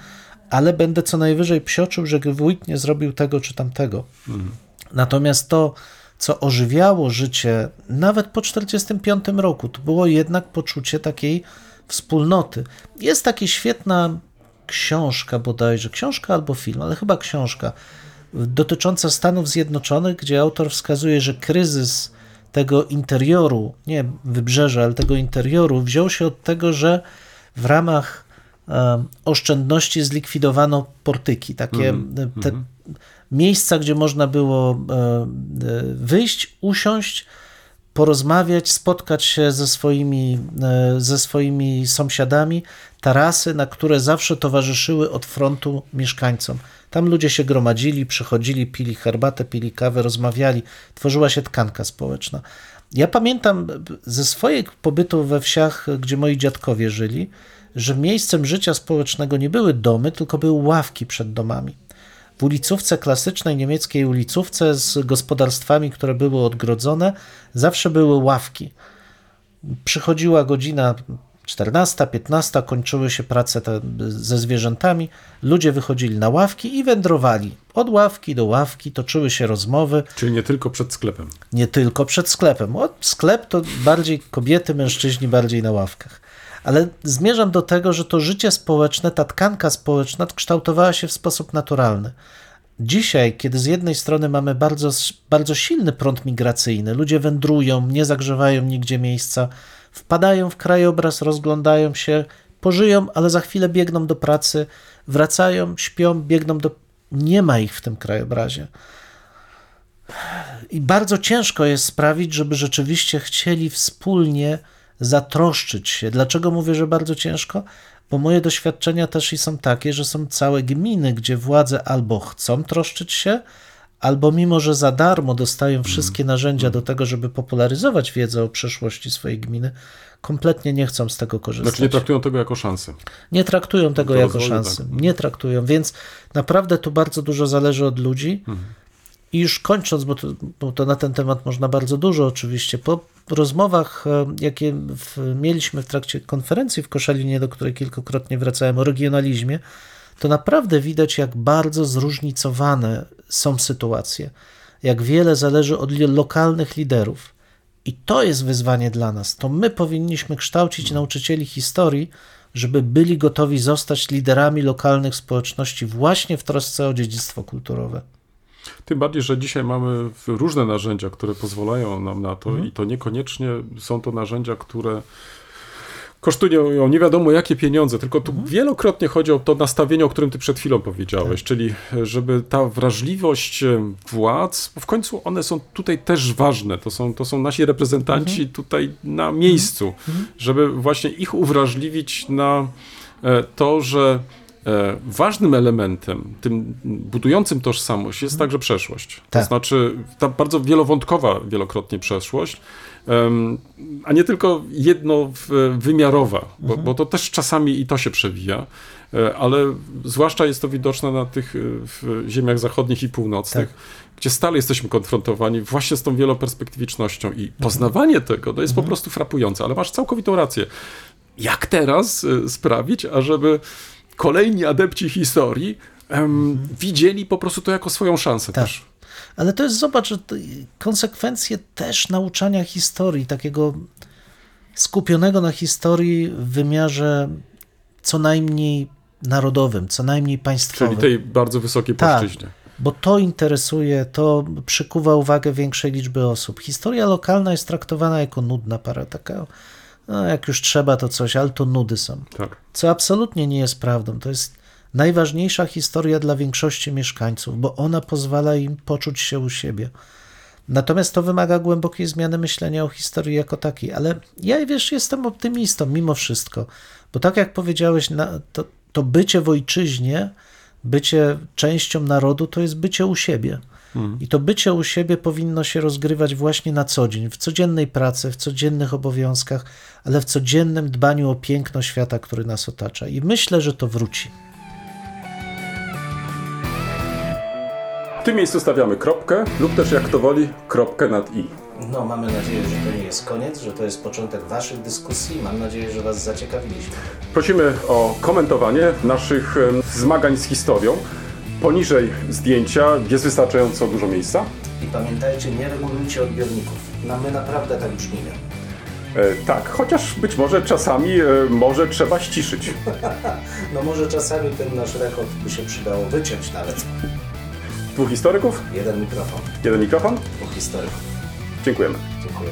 ale będę co najwyżej psioczył, że wójt nie zrobił tego czy tamtego. Mhm. Natomiast to, co ożywiało życie nawet po 1945 roku, to było jednak poczucie takiej wspólnoty. Jest taka świetna książka bodajże, książka albo film, ale chyba książka, dotycząca Stanów Zjednoczonych, gdzie autor wskazuje, że kryzys tego interioru, nie wybrzeża, ale tego interioru, wziął się od tego, że w ramach E, oszczędności zlikwidowano portyki, takie mm, te mm. miejsca, gdzie można było e, e, wyjść, usiąść, porozmawiać, spotkać się ze swoimi, ze swoimi sąsiadami, tarasy, na które zawsze towarzyszyły od frontu mieszkańcom. Tam ludzie się gromadzili, przychodzili, pili herbatę, pili kawę, rozmawiali, tworzyła się tkanka społeczna. Ja pamiętam ze swojego pobytu we wsiach, gdzie moi dziadkowie żyli, że miejscem życia społecznego nie były domy, tylko były ławki przed domami. W ulicówce klasycznej niemieckiej ulicówce z gospodarstwami, które były odgrodzone, zawsze były ławki. Przychodziła godzina 14, 15, kończyły się prace te ze zwierzętami, ludzie wychodzili na ławki i wędrowali. Od ławki do ławki toczyły się rozmowy. Czyli nie tylko przed sklepem. Nie tylko przed sklepem. Od sklep to bardziej kobiety, mężczyźni bardziej na ławkach ale zmierzam do tego, że to życie społeczne, ta tkanka społeczna kształtowała się w sposób naturalny. Dzisiaj, kiedy z jednej strony mamy bardzo, bardzo silny prąd migracyjny, ludzie wędrują, nie zagrzewają nigdzie miejsca, wpadają w krajobraz, rozglądają się, pożyją, ale za chwilę biegną do pracy, wracają, śpią, biegną do. Nie ma ich w tym krajobrazie. I bardzo ciężko jest sprawić, żeby rzeczywiście chcieli wspólnie zatroszczyć się. Dlaczego mówię, że bardzo ciężko? Bo moje doświadczenia też i są takie, że są całe gminy, gdzie władze albo chcą troszczyć się, albo mimo, że za darmo dostają mm. wszystkie narzędzia do tego, żeby popularyzować wiedzę o przeszłości swojej gminy, kompletnie nie chcą z tego korzystać. Znaczy nie traktują tego jako szansę. Nie traktują tego jako szansę. Tak. Nie traktują, więc naprawdę tu bardzo dużo zależy od ludzi. Mhm. I już kończąc, bo to, bo to, na ten temat można bardzo dużo oczywiście, po rozmowach, e, jakie w, mieliśmy w trakcie konferencji w Koszalinie, do której kilkukrotnie wracałem, o regionalizmie, to naprawdę widać, jak bardzo zróżnicowane są sytuacje, jak wiele zależy od lokalnych liderów. I to jest wyzwanie dla nas. To my powinniśmy kształcić nauczycieli historii, żeby byli gotowi zostać liderami lokalnych społeczności właśnie w trosce o dziedzictwo kulturowe. Tym bardziej, że dzisiaj mamy różne narzędzia, które pozwalają nam na to mhm. i to niekoniecznie są to narzędzia, które kosztują nie wiadomo jakie pieniądze, tylko tu wielokrotnie chodzi o to nastawienie, o którym ty przed chwilą powiedziałeś, czyli e, żeby ta wrażliwość e, władz, bo w końcu one są tutaj też ważne, to są, to są nasi reprezentanci tutaj na miejscu, żeby właśnie ich uwrażliwić na e, to, że ważnym elementem, tym budującym tożsamość jest także przeszłość. To Tak. znaczy ta bardzo wielowątkowa wielokrotnie przeszłość, a nie tylko jednowymiarowa, bo, bo to też czasami i to się przewija, e, ale zwłaszcza jest to widoczne na tych e, w ziemiach zachodnich i północnych, gdzie stale jesteśmy konfrontowani właśnie z tą wieloperspektywicznością i poznawanie tego to jest po prostu frapujące, ale masz całkowitą rację. Jak teraz e, sprawić, ażeby kolejni adepci historii em, widzieli po prostu to jako swoją szansę Tak. też. Ale to jest, zobacz, konsekwencje też nauczania historii, takiego skupionego na historii w wymiarze co najmniej narodowym, co najmniej państwowym. Czyli tej bardzo wysokiej Tak. płaszczyźnie. Bo to interesuje, to przykuwa uwagę większej liczby osób. Historia lokalna jest traktowana jako nudna para, taka, no jak już trzeba to coś, ale to nudy są. Tak. Co absolutnie nie jest prawdą. To jest najważniejsza historia dla większości mieszkańców, bo ona pozwala im poczuć się u siebie. Natomiast to wymaga głębokiej zmiany myślenia o historii jako takiej. Ale ja, wiesz, jestem optymistą mimo wszystko, bo tak jak powiedziałeś, to, to bycie w ojczyźnie, bycie częścią narodu, to jest bycie u siebie. I to bycie u siebie powinno się rozgrywać właśnie na co dzień, w codziennej pracy, w codziennych obowiązkach, ale w codziennym dbaniu o piękno świata, który nas otacza. I myślę, że to wróci. W tym miejscu stawiamy kropkę lub też jak to woli kropkę nad i. No, mamy nadzieję, że to nie jest koniec, że to jest początek Waszych dyskusji. Mam nadzieję, że Was zaciekawiliśmy. Prosimy o komentowanie naszych zmagań z historią. Poniżej zdjęcia jest wystarczająco dużo miejsca. I pamiętajcie, nie regulujcie odbiorników. No, my naprawdę tak brzmimy. E, tak, chociaż być może czasami e, może trzeba ściszyć. No może czasami ten nasz rekord by się przydało wyciąć nawet. Dwóch historyków, Jeden mikrofon, jeden mikrofon. dwóch historyków. Dziękujemy. Dziękuję.